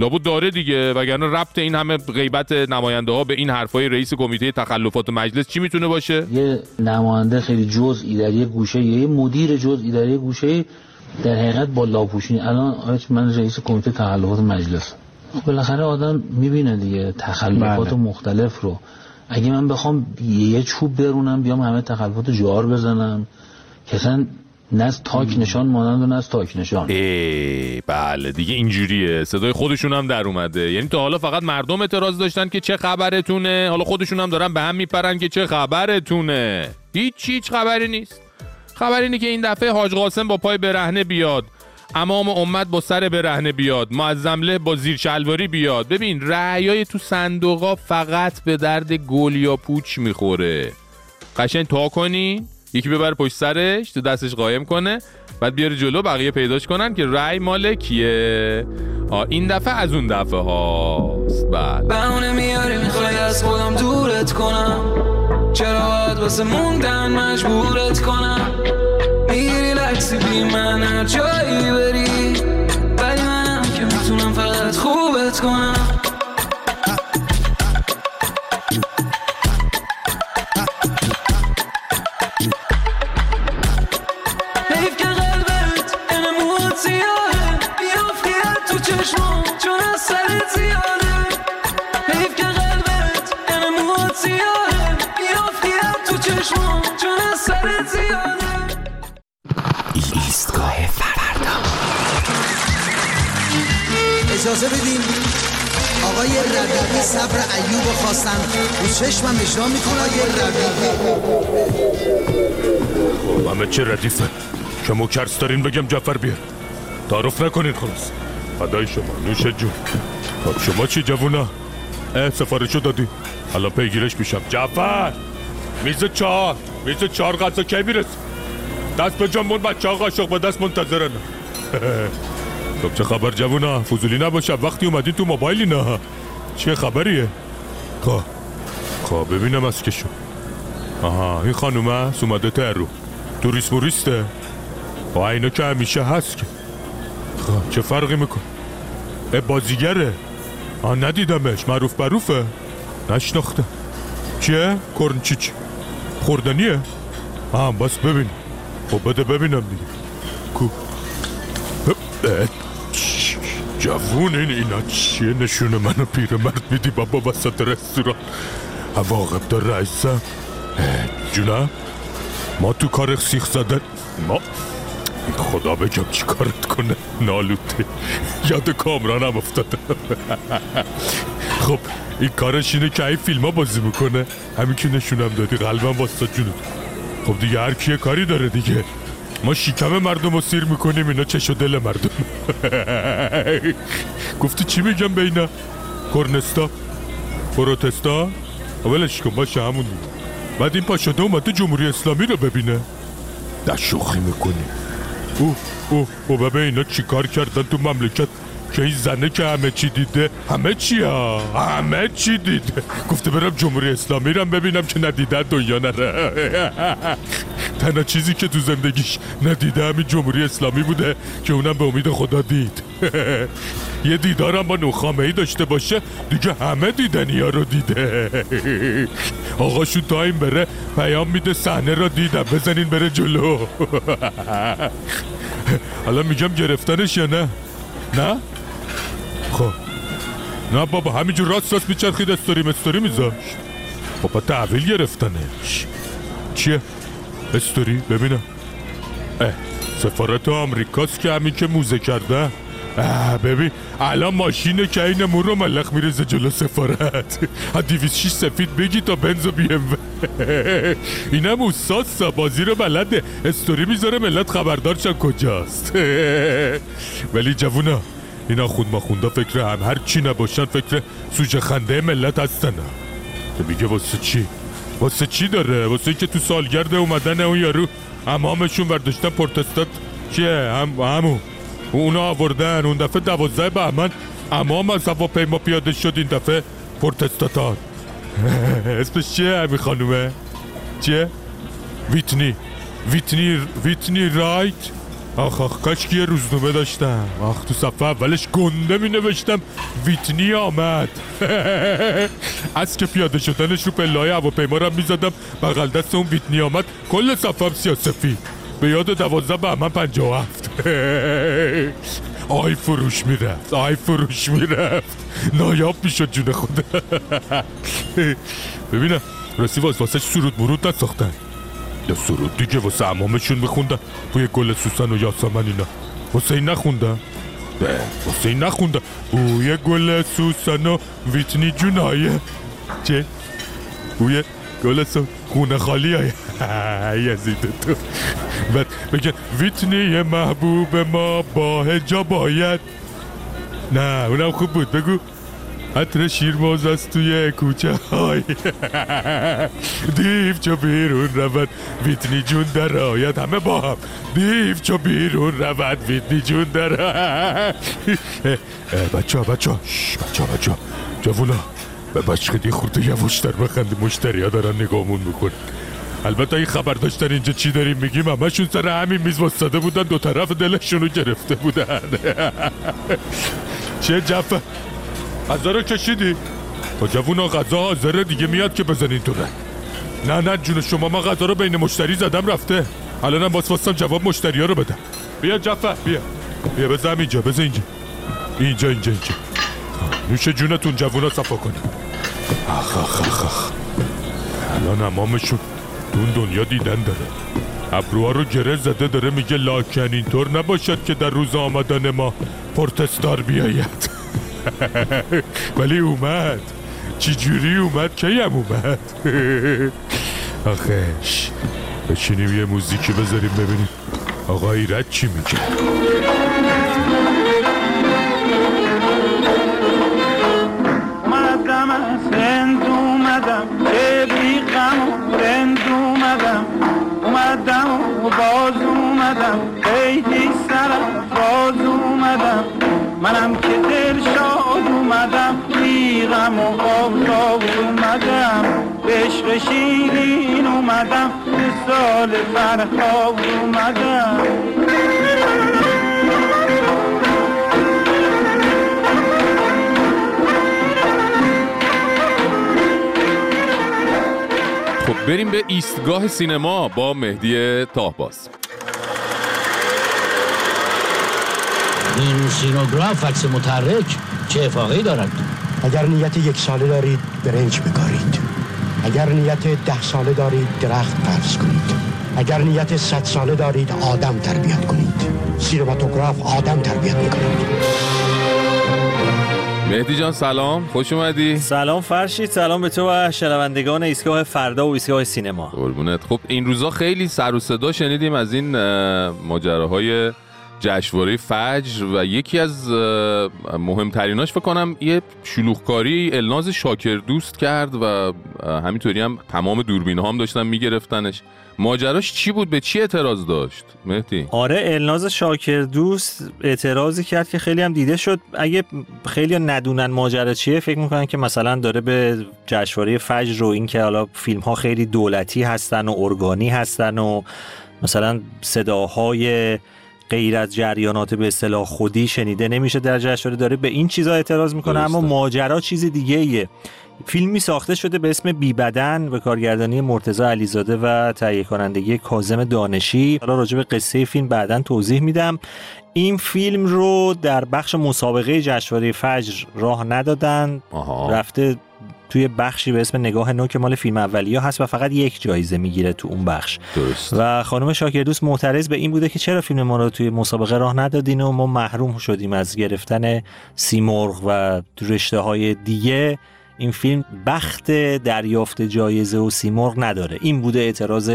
لابد داره دیگه. وگرنه ربط این همه غیبت نماینده ها به این حرفای رئیس کمیته تخلفات مجلس چی می‌تونه باشه؟ یه نماینده خیلی جزئی در یه گوشه یه مدیر جزئی در یه گوشه در حقیقت با لاپوشینی الان من رئیس کمیته تخلفات مجلس. بالاخره آدم می‌بینه دیگه تخلفات بله. مختلف رو. اگه من بخوام یه چوب برونم بیام همه تخلفات جار بزنم. اصلا نه از تاک نشان مانند و نه از تاک نشان. ای بله دیگه اینجوریه. صدای خودشون هم در اومده. یعنی تا حالا فقط مردم اعتراض داشتن که چه خبرتونه. حالا خودشون هم دارن به هم میپرن که چه خبرتونه. هیچ هیچ خبری نیست. خبر اینه که این دفعه حاج قاسم با پای برهنه بیاد. امام امت با سر برهنه بیاد. معظمله با زیر شلواری بیاد. ببین رعیای تو صندوقا فقط به درد گل یا پوچ می‌خوره. قشنگ تا کنی یکی ببر پشت سرش تو دستش قایم کنه بعد بیاره جلو بقیه پیداش کنن که رأی مال کیه؟ آه این دفعه از اون دفعه هاست. بله. بهونه میاری می‌خوای از خودم دورت کنم. چرا باید واسه موندن مجبورت کنم؟ می‌گیری لکسی بی من هر جایی بری. ولی منم که می‌تونم فقط خوبت کنم. خواستن رو چشمم اجرا می‌کنه آقای ربیعی همه چه ردیفه. که مکرس دارین بگم جعفر بیار تعارف نکنین خلاص. فدای شما نوش جون. خب شما چی جوونا؟ اه سفارشو دادی. حالا پیگیرش میشم. جعفر! میز چهار. میز چهار غذا کی میرس دست به جنبون بچه ها قاشق به دست منتظرن. خب چه خبر جوونا؟ فضولی نباشه. وقتی اومدین تو موبایلی نه چه خبریه؟ خب. خب ببینم از که شو آها این خانومه است اومده ترو. توریست موریسته. و اینا که همیشه هست که. خب چه فرقی میکن اه بازیگره. آه ندیدمش معروف بروفه نشناخته. چیه؟ کرنچیچ خوردنیه؟ آه بس ببین. خب بده ببینم دیگه. کو. جوون این اینا چیه نشون منو پیرمرد میدی بابا وسط رستوران. عواقب داره عزیزم اه، جونم ما تو کار سیخ زدن. ما؟ خدا بگم چی کارت کنه؟ نالوته یاد کامرانم افتاده. خب این کارش اینه که این فیلم ها بازی می‌کنه همین که نشونم دادی قلبم واسه جونت. خب دیگه هر کیه کاری داره دیگه. ما شکم مردم رو سیر می‌کنیم اینا چش و دل مردم. گفتی چی میگم به اینا؟ کرنستا پروتستا؟ خب ولش کن باشه همون بعد این پا شده اومده جمهوری اسلامی رو ببینه. در شوخی می‌کنی اوه اوه اوه ببین اینا چیکار کردن تو مملکت؟ که این زنه که همه چی دیده همه چی ها همه چی دیده گفته برم جمهوری اسلامی رم ببینم که ندیده دنیا نره تنها چیزی که تو زندگیش ندیده همین جمهوری اسلامی بوده که اونم به امید خدا دید یه دیدارم با نوخامه ای داشته باشه دیگه همه دیدنی ها رو دیده آقاشون تایم بره پیام میده صحنه رو دیدم بزنین بره جلو حالا میگم گرفتنش یا نه نه؟ خب. نه بابا همینجور راست راست میچرخید استوری مستوری میذاشت بابا تحویل گرفتنش چیه؟ استوری؟ ببینم. اه سفارت آمریکاست که همین که موزه کرده. ببین الان ماشین که این مون رو ملخ میرزه جلو سفارت. دیویس شیش سفید بگی تا بنز و بیم اینم اوستاد بازی رو بلده. استوری می‌ذاره ملت خبردار شن کجاست. ولی جوونا اینا خود ما خوندا فکر هم هر چی نباشن فکر سوژه خنده ملت هستن. که میگه واسه چی؟ واسه چی داره؟ واسه که تو سالگرد اومدن اون یارو امامشون برداشتن پرتستات چیه؟ هم همون. اونا آوردن اون دفعه دوازده بهمن امام از هواپیما پیاده شد این دفعه پرتستاتان اسمش چیه همین خانومه؟ چیه؟ ویتنی. ویتنی ویتنی رایت؟ آخ آخ کاش که یه روزنامه داشتم. آخ تو صفحه اولش گنده می نوشتم ویتنی آمد. از که پیاده شدنش رو پلای هواپیما رو می زدم بغل دست اون ویتنی آمد. کل صفحه هم سیاسفید به یاد دوازده بهمن پنجاه و هفت. آی فروش می‌رفت آی فروش می‌رفت نایاب می‌شد جون خود ببینم واس واسه سرود برود نساختن یا سرود دیگه واسه امامشون میخوندن بوی گل سوسن و یاسمن اینا واسه این نخوندن به واسه این نخوندن بوی گل سوسن و ویتنی جونایه چه بوی گل سو خونه خالی های. یزید تو. بعد بگن ویتنی محبوب ما با هجا باید. نه اونم خوب بود. بگو. عطر شیرموز است توی کوچه های. دیو چو بیرون رود ویتنی جون در آید. همه با هم. دیو چو بیرون رود ویتنی جون در بچه ها بچه ها بچه ها بچه ها جوونا. به بچه یه خورده یواشتر بخندی مشتری ها دارن نگاهمون می‌کنن البته این خبر داشتن اینجا چی داریم میگیم؟ همشون سر همین میز وستاده بودن دو طرف دلشون رو گرفته بودن. چه جفه غذا رو کشیدی؟ با جوونا غذا حاضره دیگه میاد که بزنین تو نه نه جون شما ما غذا رو بین مشتری زدم رفته. الانم باز واسم جواب مشتری ها رو بدم بیا جفه بیا. بیا بزن اینجا بزن اینجا. اینجا اینجا اینجا. نوش جونتون جوونا صفا کنیم. آخ آخ آخ آخ الان امامشون تو اون دنیا دیدن داره. ابروها رو گره زده داره میگه لاکن اینطور نباشد که در روز آمدن ما پرتستار بیاید. ولی اومد. چی جوری اومد؟ کی هم اومد؟ آخش بچینیم یه موزیکی بذاریم ببینیم. آقا ایرد چی میگه؟ اومدم و باز اومدم. خیلی سرفراز اومدم. منم که دل شاد اومدم. بی غم و آفتاب اومدم. به عشق شیرین اومدم. به سال فرخاب اومدم. بریم به ایستگاه سینما با مهدی تاهباز. این سینوگراف عکس متحرک چه افاقی دارد؟ اگر نیت یک ساله دارید برنج بکارید. اگر نیت ده ساله دارید درخت قبض کنید. اگر نیت صد ساله دارید آدم تربیت کنید. سینماتوگراف آدم تربیت می‌کنید مهدی جان سلام. خوش اومدی. سلام فرشید سلام به تو و شنوندگان ایستگاه فردا و ایستگاه سینما. قربونت. خب این روزا خیلی سر و صدا شنیدیم از این اه، ماجراهای جشنواره فجر و یکی از مهمتریناش فکر کنم یه شلوغکاری الناز شاکر دوست کرد و همینطوری هم تمام دوربین هم داشتن میگرفتنش. ماجراش چی بود؟ به چی اعتراض داشت؟ مهدی؟ آره الناز شاکر دوست اعتراضی کرد که خیلی هم دیده شد. اگه خیلی ندونن ماجرا چیه فکر می‌کنن که مثلا داره به جشنواره فجر و اینکه حالا فیلم ها خیلی دولتی هستن و ارگانی هستن و مثلا صداهای غیر از جریانات به اصطلاح خودی شنیده نمیشه در جشنواره داره به این چیزا اعتراض می‌کنه اما ماجرا چیز دیگه ایه فیلمی ساخته شده به اسم بی بدن به کارگردانی مرتضی علیزاده و تهیه کنندگی کاظم دانشی. حالا راجع به قصه فیلم بعدا توضیح میدم. این فیلم رو در بخش مسابقه جشنواره فجر راه ندادن. رفته توی بخشی به اسم نگاه نو که مال فیلم اولیه هست و فقط یک جایزه می‌گیره تو اون بخش. درست. و خانم شاکردوست معترض به این بوده که چرا فیلم ما رو توی مسابقه راه ندادین و ما محروم شدیم از گرفتن سیمرغ و رشته های دیگه این فیلم بخت دریافت جایزه و سیمرغ نداره این بوده اعتراض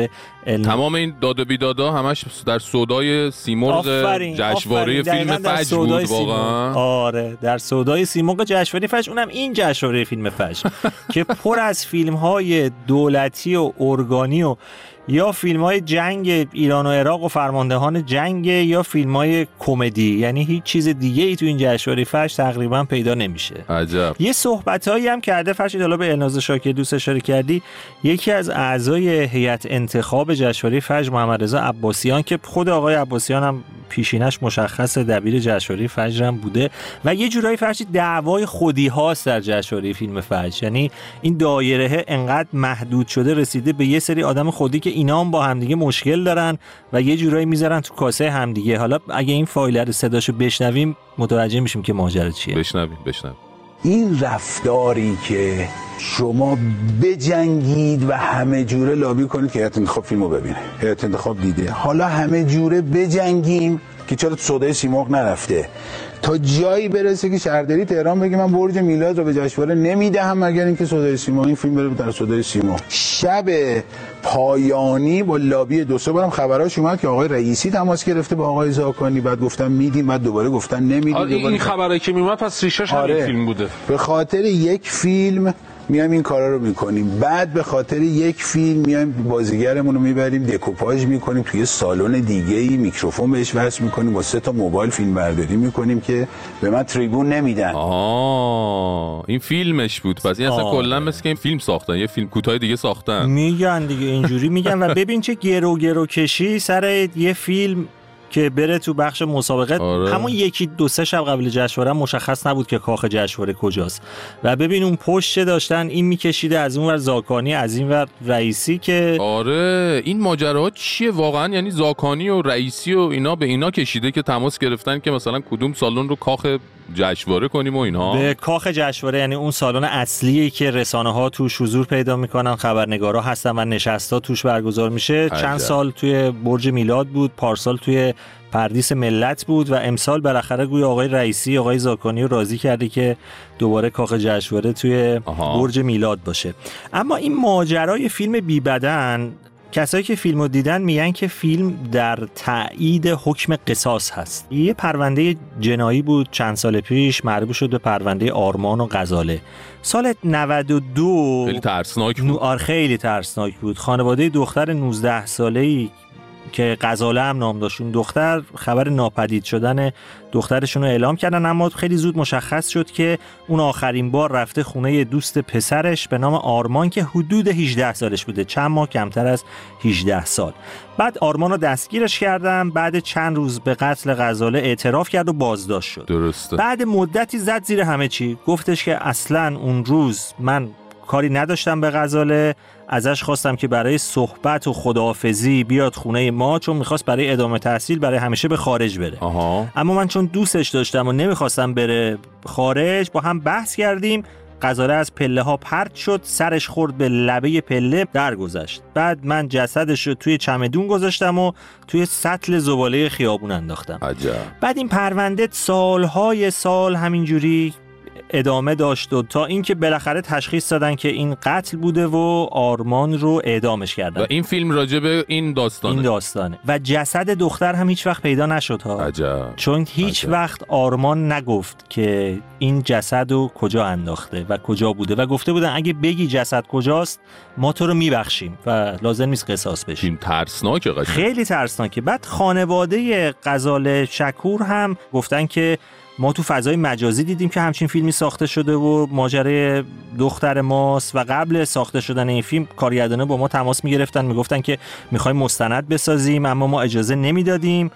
ال... تمام این داد و بیدادا همش در سودای سیمرغ جشنواره. فیلم فجر بود واقعا. آره در سودای سیمرغ جشنواره فجر اونم این جشنواره فیلم فجر که پر از فیلم های دولتی و ارگانی و یا فیلم های جنگ ایران و عراق و فرماندهان جنگ یا فیلم های کمدی. یعنی هیچ چیز دیگه ای تو این جشنواره فجر تقریبا پیدا نمیشه. عجب. یه صحبتهایی هم کرده فرشید. حالا به الناز شاکر دوست اشاره کردی. یکی از اعضای هیئت انتخاب جشنواره فجر محمد رضا عباسیان که خود آقای عباسیان هم پیشینش مشخص دبیر جشنواره فجر هم بوده. و یه جورایی فرشید دعوای خودی هاست در جشنواره فیلم فجر یعنی این دایره انقدر محدود شده رسیده به یه سری آدم خودی که اینا هم با همدیگه مشکل دارن و یه جورایی می‌ذارن تو کاسه همدیگه. حالا اگه این فایل رو صداشو بشنویم متوجه میشیم که ماجرا چیه. بشنویم بشنویم. این رفتاری که شما بجنگید و همه جوره لابی کنید که هیئت انتخاب فیلمو ببینه. هیئت انتخاب دیده. حالا همه جوره بجنگیم که چرا سودای سیمرغ نرفته. تا جایی برسه که شهرداری تهران بگه من برج میلاد رو به جشنواره نمی‌دهم مگر اینکه سودای سیمرغ این فیلم بره در سودای سیمرغ. شب پایانی با لابی دو سه بارم خبراش اومد که آقای رئیسی تماس گرفته با آقای زاکانی. بعد گفتن میدیم بعد دوباره گفتن نمیدیم. آره دوباره این خبرایی که میومد پس ریشش آره. فیلم بوده. به خاطر یک فیلم میایم این کارا رو می‌کنیم. بعد به خاطر یک فیلم میایم بازیگرمون رو می‌بریم دکوپاژ می‌کنیم توی سالن دیگه ای میکروفون بهش وصل می‌کنیم با سه تا موبایل فیلم برداری می‌کنیم که به من تریبون نمیدن. آه این فیلمش بود. پس این اصلا. کلا مثل که این فیلم ساختن. یه فیلم کوتاه دیگه ساختن. میگن دیگه اینجوری میگن. و ببین چه گرو گرو کشی. سر یه فیلم که بره تو بخش مسابقه. آره. همون یکی دو سه شب قبل جشنواره مشخص نبود که کاخ جشنواره کجاست. و ببین اون پشت داشتن این میکشیده از اون ور زاکانی از این ور رئیسی که آره این ماجراها چیه واقعا؟ یعنی زاکانی و رئیسی و اینا به اینا کشیده که تماس گرفتن که مثلا کدوم سالن رو کاخ جشنواره کنیم و اینها. به کاخ جشنواره یعنی اون سالن اصلی که رسانه ها توش حضور پیدا می‌کنن خبرنگارا هستن و نشستا توش برگزار میشه. عجب. چند سال توی برج میلاد بود پارسال توی پردیس ملت بود و امسال بالاخره گویا آقای رئیسی آقای زاکانی رو راضی کرده که دوباره کاخ جشنواره توی برج میلاد باشه. اما این ماجرای فیلم بی بدن کسایی که فیلم رو دیدن میگن که فیلم در تایید حکم قصاص هست. یه پرونده جنایی بود چند سال پیش مربوط شد به پرونده آرمان و غزاله. سال 92 خیلی ترسناک بود. آره خیلی ترسناک بود. خانواده دختر 19 ساله ای که غزاله هم نام داشت اون دختر خبر ناپدید شدن دخترشون رو اعلام کردن اما خیلی زود مشخص شد که اون آخرین بار رفته خونه دوست پسرش به نام آرمان که حدود 18 سالش بوده چند ماه کمتر از 18 سال. بعد آرمان رو دستگیرش کردم بعد چند روز به قتل غزاله اعتراف کرد و بازداشت شد. درسته. بعد مدتی زد زیر همه چی. گفتش که اصلا اون روز من کاری نداشتم به غزاله. ازش خواستم که برای صحبت و خداحافظی بیاد خونه ما چون می‌خواست برای ادامه تحصیل برای همیشه به خارج بره. آها. اما من چون دوستش داشتم و نمی‌خواستم بره خارج با هم بحث کردیم. غزاله از پله ها پرت شد سرش خورد به لبه پله درگذشت. بعد من جسدش رو توی چمدون گذاشتم و توی سطل زباله خیابون انداختم. عجب. بعد این پرونده سالهای سال همینجوری ادامه داشت و تا اینکه بالاخره تشخیص دادن که این قتل بوده و آرمان رو اعدامش کردن. و این فیلم راجع به این داستانه. این داستانه. و جسد دختر هم هیچ وقت پیدا نشد ها. عجب. چون هیچ وقت آرمان نگفت که این جسد رو کجا انداخته و کجا بوده و گفته بودن اگه بگی جسد کجاست ما تو رو میبخشیم و لازم نیست قصاص بشیم فیلم ترسناکه خیلی ترسناکه. بعد خانواده غزال شکور هم گفتن که ما تو فضای مجازی دیدیم که همچین فیلمی ساخته شده و ماجرای دختر ماست و قبل ساخته شدن این فیلم کارگردانه با ما تماس می‌گرفتن می‌گفتن که می‌خوایم مستند بسازیم اما ما اجازه نمی‌دادیم.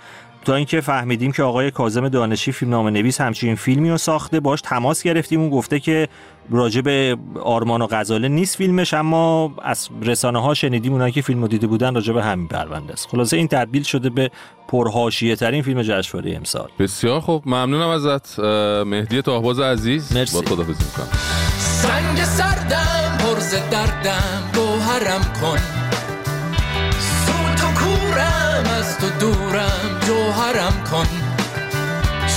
تا اینکه فهمیدیم که آقای کاظم دانشی فیلم نام نویس همچین فیلمی رو ساخته باش تماس گرفتیم. اون گفته که راجع به آرمان و غزاله نیست فیلمش اما از رسانه ها شنیدیم اونایی که فیلم رو دیده بودن راجع به همین پرونده است. خلاصه این تبدیل شده به پرهاشیه ترین فیلم جشنواره امسال. بسیار خوب. ممنونم ازت مهدی تاهباز عزیز. مرسی. با سنگ سردم پرز دردم گوهرم کن. سوت و کورم از تو دورم. کن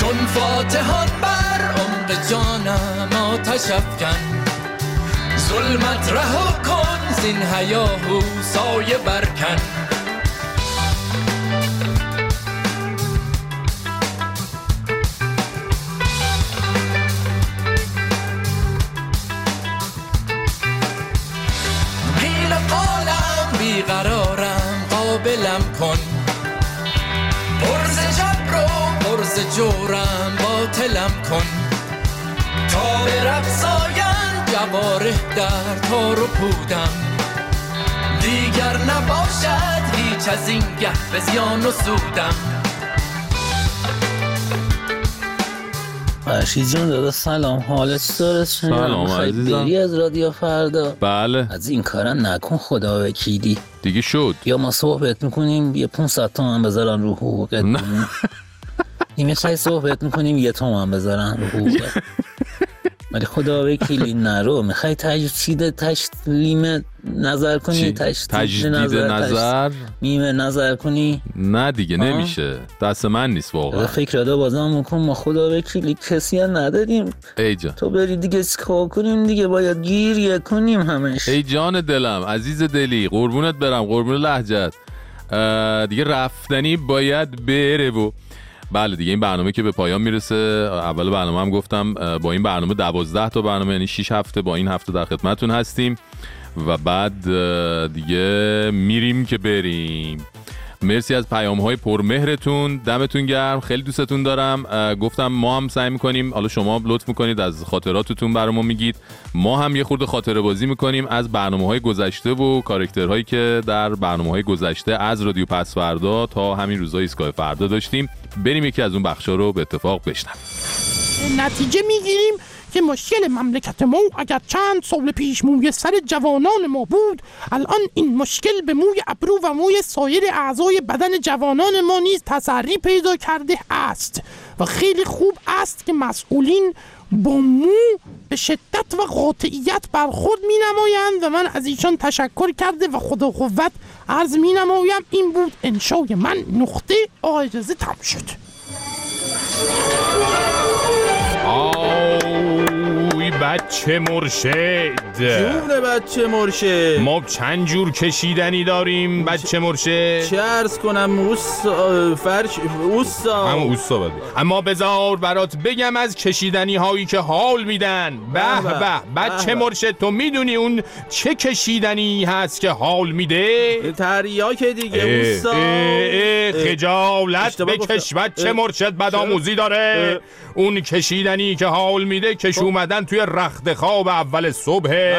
چون فاتحان بر عمق جانم آتش افکن ظلمت رها کن زین هیاهو سایه برکن قیل جورم باطلم کن. تا به رقصاین جواره در تار و پودم. دیگر نباشد هیچ از این گه به زیان و سودم. فرشید جون دادا سلام. حالت چطوره سلام عزیزم. بری از رادیو فردا؟ بله. از این کارا نکن خدا وکیلی. دیگه شد. یا ما صحبت می‌کنیم یه 500 تومن بذارن رو حقوقت. این می‌خوای صحبت می‌کنیم یه تومن بذارن رو حقوقت ولی خدا وکیلی نرو. می‌خوای تجدید تسلیم نظر کنی؟ تجدید نظر, نظر؟ میمه نظر کنی؟ نه دیگه آه. نمیشه. دست من نیست واقعا. فکر رادا بازم میکن ما خدا وکیلی کسی هم نداریم. ای جان. تو بری دیگه چیکار کنیم دیگه؟ باید گیریه کنیم همش. ای جان دلم عزیز دلی قربونت برم قربون لحجت دیگه رفتنی باید بره و بله دیگه این برنامه که به پایان می‌رسه اول برنامه هم گفتم با این برنامه دوازده تا برنامه یعنی 6 هفته با این هفته در خدمتتون هستیم و بعد دیگه میریم که بریم. مرسی از پیام های پرمهرتون. دمتون گرم. خیلی دوستتون دارم. گفتم ما هم سعی می‌کنیم. حالا شما لطف می‌کنید. از خاطراتتون برامون میگید. ما هم یه خورده خاطره بازی می‌کنیم از برنامه های گذشته و کارکترهایی که در برنامه های گذشته از رادیو پس فردا تا همین روزای ایستگاه فردا داشتیم. بریم یکی از اون بخشا رو به اتفاق بشنویم. نتیجه می‌گیریم. که مشکل مملکت ما اگر چند سال پیش موی سر جوانان ما بود الان این مشکل به موی ابرو و موی سایر اعضای بدن جوانان ما نیز تسری پیدا کرده است و خیلی خوب است که مسئولین با مو به شدت و قاطعیت برخورد می نمایند و من از ایشان تشکر کرده و خدا قوت عرض می نمایم این بود انشای من نقطه آقای اجازه تم شد. بچه مرشد. جون بچه مرشد. ما چند جور کشیدنی داریم بچه مرشد؟ چه عرض کنم اوستا فرش اوستا. همون اوستا بده. اما بذار برات بگم از کشیدنی هایی که حال میدن. به به، بچه. مرشد تو می‌دونی اون چه کشیدنی هست که حال میده؟ تریاک دیگه اه، خجالت بکش. بچه مرشد بدآموزی داره. اون کشیدنی که حال میده کش اومدن توی رخت خواب اول صبح.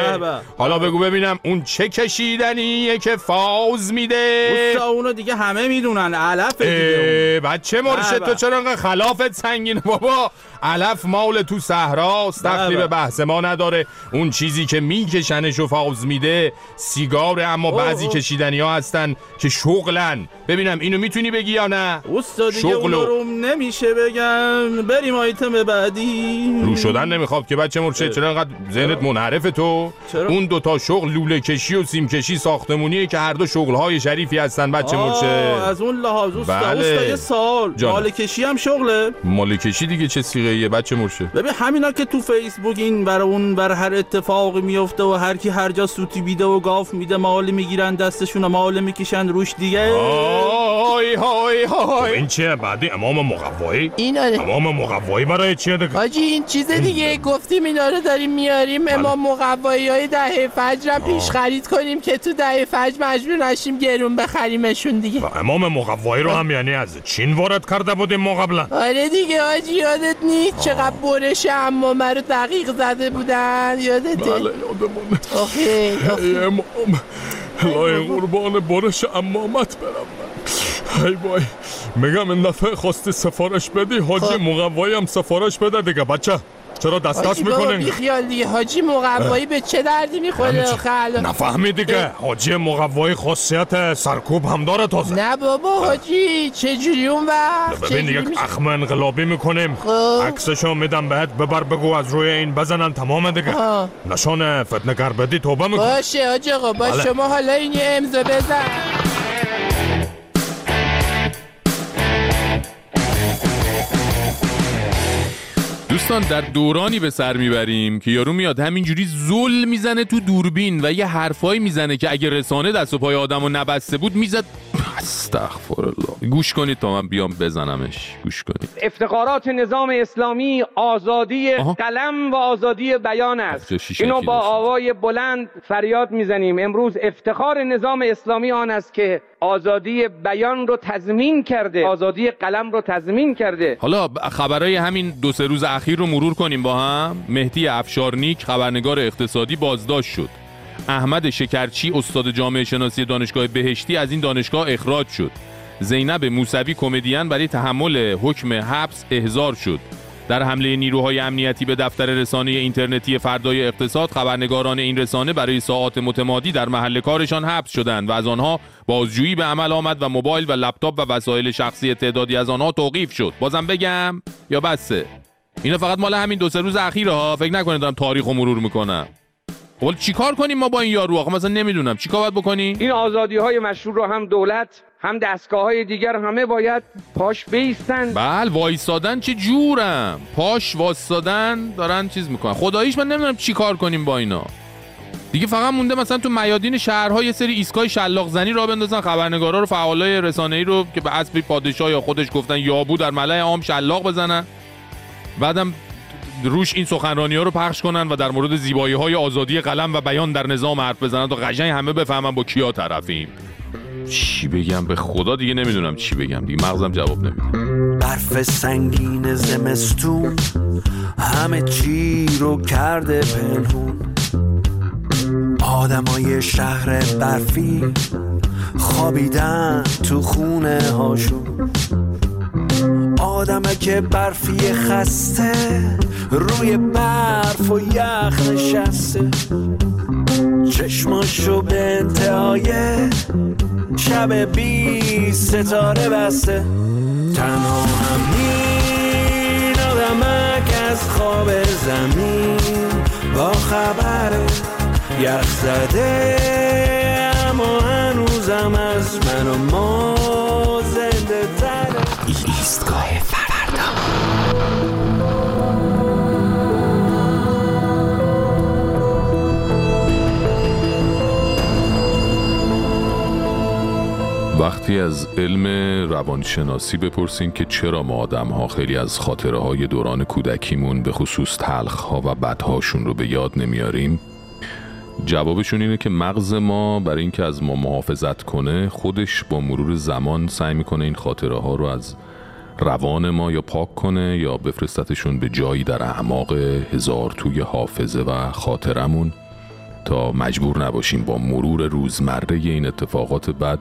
حالا بگو ببینم اون چه کشیدنیه که فاز میده. اوستا اونو دیگه همه می‌دونن. علف دیگه بچه مرشد تو. چرا انقدر خلافت سنگینه بابا. علف مال تو صحراست دخلی به. بحث ما نداره. اون چیزی که میکشنش و فاز میده سیگاره اما بعضی. کشیدنی ها هستن که شغلن. ببینم اینو می‌تونی بگی یا نه؟ اوستا دیگه شغلو. اونو رو نمیشه بگم بریم آیتم بعدی. رو شدن نمی‌خواد که بچه مرشد چرا؟ انقدر ذهنت منحرف تو؟ چرا؟ اون دوتا شغل لوله کشی و سیم کشی ساختمونیه که هر دو شغل های شریفی هستن بچه مرشد از اون لحاظ اوستا بله. یه سال. مال کشی هم شغله. مال کشی دیگه چه سیغه بچه مرشد ببین همینا که تو فیسبوک این برای اون بر هر اتفاقی میفته و هر کی هر جا سوتی بیده و گاف میده مال می‌گیرن دستشون و مال می‌کشن روش دیگه. های های های این چیه؟ بعدی امام مقوایی؟ این آره امام مقوایی برای چیه دیگه؟ حاجی این چیز دیگه گفتیم اینا رو داریم میاریم امام مقوایی های دهه فجر هم پیش خرید کنیم که تو دهه فجر مجبور نشیم گرون بخریمشون دیگه. امام مقوایی رو هم یعنی از چین وارد کرده بودیم ما قبلا؟ آره دیگه حاجی یادت نیست؟ چقدر برش اما رو دقیق زده بودن؟ یادته بله یادمونه. آخه امام لای قربان برش امامت برم من. ای وای میگم این دفعه خواستی سفارش بدی؟ حاجی مقوایی هم سفارش بده دیگه بچه. چرا دست دست حاجی بابا می‌کنین بیخیال دیگه. حاجی مقوایی به چه دردی می‌خوره الان؟ نفهمی دیگه. حاجی مقوایی خاصیت سرکوب هم داره تازه. نه بابا حاجی چجوری اون وقت ببین یک؟ اخم انقلابی می‌کنیم. خب. عکسشو میدم بهت. ببر بگو از روی این بزنن. تمام دیگه. نشان فتنگر بدی توبه میکن باشه حاج آقا با بله. شما حالا این امضا بزن. دوستان در دورانی به سر می‌بریم که یارو میاد همینجوری زل می‌زنه تو دوربین و یه حرفایی می‌زنه که اگه رسانه دست و پای آدمو نبسته بود می‌زد استغفر الله گوش کنید تا من بیام بزنمش. گوش کنید. افتخارات نظام اسلامی آزادی قلم و آزادی بیان است. اینو با؟ آوای بلند فریاد می‌زنیم. امروز افتخار نظام اسلامی آن است که آزادی بیان رو تضمین کرده. آزادی قلم رو تضمین کرده. حالا خبرای همین دو سه روز اخیر رو مرور کنیم با هم. مهدی افشارنیک خبرنگار اقتصادی بازداشت شد. احمد شکرچی استاد جامعه شناسی دانشگاه بهشتی از این دانشگاه اخراج شد. زینب موسوی کمدین برای تحمل حکم حبس احضار شد. در حمله نیروهای امنیتی به دفتر رسانه اینترنتی فردای اقتصاد خبرنگاران این رسانه برای ساعات متمادی در محل کارشان حبس شدند و از آنها بازجویی به عمل آمد و موبایل و لپتاپ و وسایل شخصی تعدادی از آنها توقیف شد. بازم بگم یا بسه؟ اینا فقط مال همین دو سه روز اخیره ها. فکر نکنید دارم تاریخ رو مرور می‌کنم. خب چیکار کنیم ما با این یارو؟ آخه مثلا نمی‌دونم. چیکار باید بکنیم این آزادی های مشروع رو هم دولت هم دستگاه های دیگر همه باید پاش بیستن. بله وایستادن چه جورم؟ پاش وایستادن دارن چیز می‌کنن. خداییش من نمی‌دونم چی کار کنیم با اینا. دیگه فقط مونده مثلا تو میادین شهرها یه سری ایستگاه شلاق زنی را بندازن خبرنگارا رو فعالای رسانه‌ای رو که به اسب پادشاه یا خودش گفتن یابو در ملأ عام شلاق بزنن. بعدم روش این سخنرانی ها رو پخش کنن و در مورد زیبایی های آزادی قلم و بیان در نظام حرف بزنن. تا قشنگ همه بفهمن با کیا طرفیم. چی بگم؟ به خدا دیگه نمی‌دونم چی بگم دیگه. مغزم جواب نمیده. برف سنگین زمستون همه چی رو کرده پنهون. آدمای شهر برفی خوابیدن تو خونه هاشون. آدمه که برفی خسته روی برف و یخ نشسته. چشماشو به انتهای شب بی ستاره بسته. تنها همین آدمک از خواب زمین با خبره یخ زده اما هنوزم از من و ما ایستگاه وقتی از علم روانشناسی بپرسیم که چرا ما آدم ها خیلی از خاطره های دوران کودکیمون به خصوص تلخ ها و بدهاشون رو به یاد نمیاریم جوابشون اینه که مغز ما برای اینکه از ما محافظت کنه خودش با مرور زمان سعی می‌کنه این خاطره ها رو از روان ما یا پاک کنه یا بفرستتشون به جایی در اعماق هزار توی حافظه و خاطرمون؟ تا مجبور نباشیم با مرور روزمره این اتفاقات بد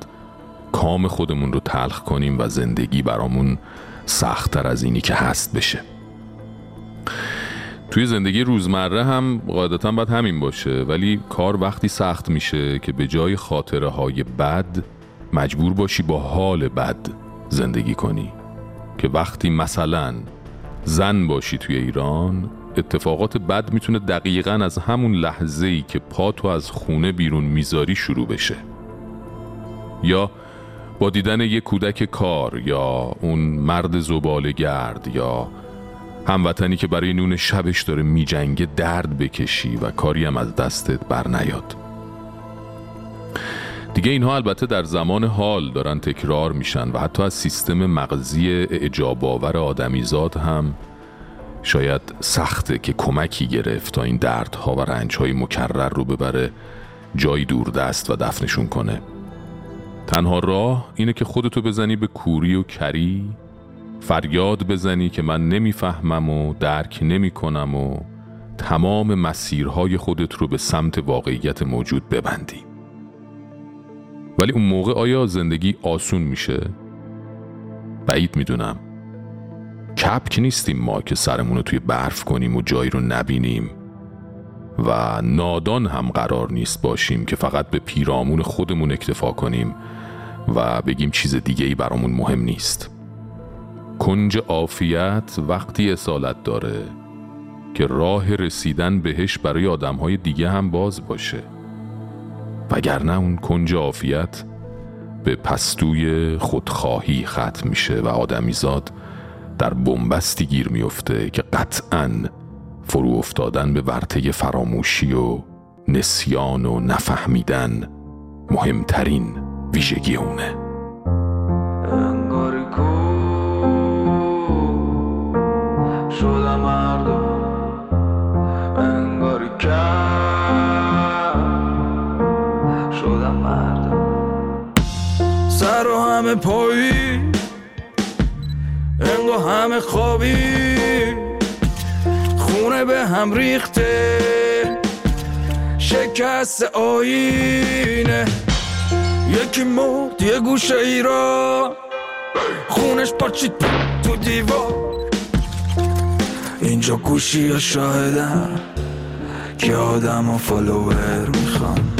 کام خودمون رو تلخ کنیم و زندگی برامون سختتر از اینی که هست بشه. توی زندگی روزمره هم قاعدتا باید همین باشه ولی کار وقتی سخت میشه که به جای خاطره های بد مجبور باشی با حال بد زندگی کنی. که وقتی مثلا زن باشی توی ایران اتفاقات بد می‌تونه دقیقا از همون لحظه ای که پاتو از خونه بیرون می‌ذاری شروع بشه. یا با دیدن یک کودک کار یا اون مرد زباله گرد یا هموطنی که برای نون شبش داره میجنگه درد بکشی و کاری هم از دستت بر نیاد دیگه اینها البته در زمان حال دارن تکرار میشن و حتی از سیستم مغزی اعجاب آور آدمیزاد هم شاید سخته که کمکی گرفت تا این دردها و رنجهای مکرر رو ببره جایی دوردست و دفنشون کنه. تنها راه اینه که خودتو بزنی به کوری و کری فریاد بزنی که من نمی‌فهمم و درک نمی کنم و تمام مسیرهای خودت رو به سمت واقعیت موجود ببندی. ولی اون موقع آیا زندگی آسون میشه؟ بعید می‌دونم. کپک نیستیم ما که سرمون رو توی برف کنیم و جایی رو نبینیم. و نادان هم قرار نیست باشیم که فقط به پیرامون خودمون اکتفا کنیم و بگیم چیز دیگه ای برامون مهم نیست. کنج عافیت وقتی اصالت داره که راه رسیدن بهش برای آدمهای دیگه هم باز باشه. وگرنه اون کنج عافیت به پستوی خودخواهی ختم میشه و آدمیزاد در بنبستی گیر میفته که قطعا فرو افتادن به ورطه فراموشی و نسیان و نفهمیدن مهمترین ویژگی اونه. شدم مردم انگاری همه پایی انگا همه خوابی. خونه به هم ریخته شکست آینه. یکی مرد یه گوشه ای خونش پاچید تو دیوار. اینجا گوشی یا شاهدم که آدم و فالوور می‌خوام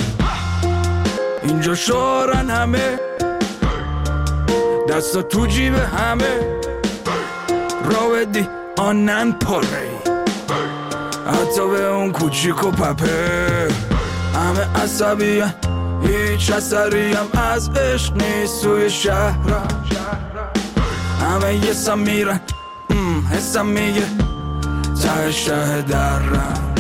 اینجا شارن همه دستا تو جیب همه. راودی آنن پاره. حتی به اون کوچیک و پپه. همه عصبی هیچ اثری هم از عشق نیست توی شهرم. همه یه سم میرن حسم میگه ته شه درم.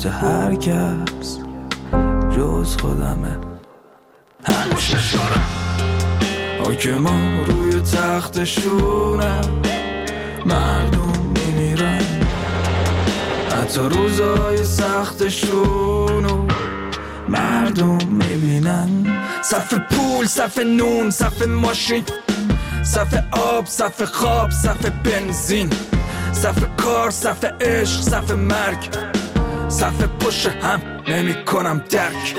سمت هر کس جز خودمه. همیشه شارم. حاکما روی تختشونم مردم میمیرن. حتی روزای سختشونو مردم می‌بینن. صف پول صف نون صف ماشین صف آب صف خواب صف بنزین صف کار صف عشق صف مرگ. صف پشت هم نمی کنم درک.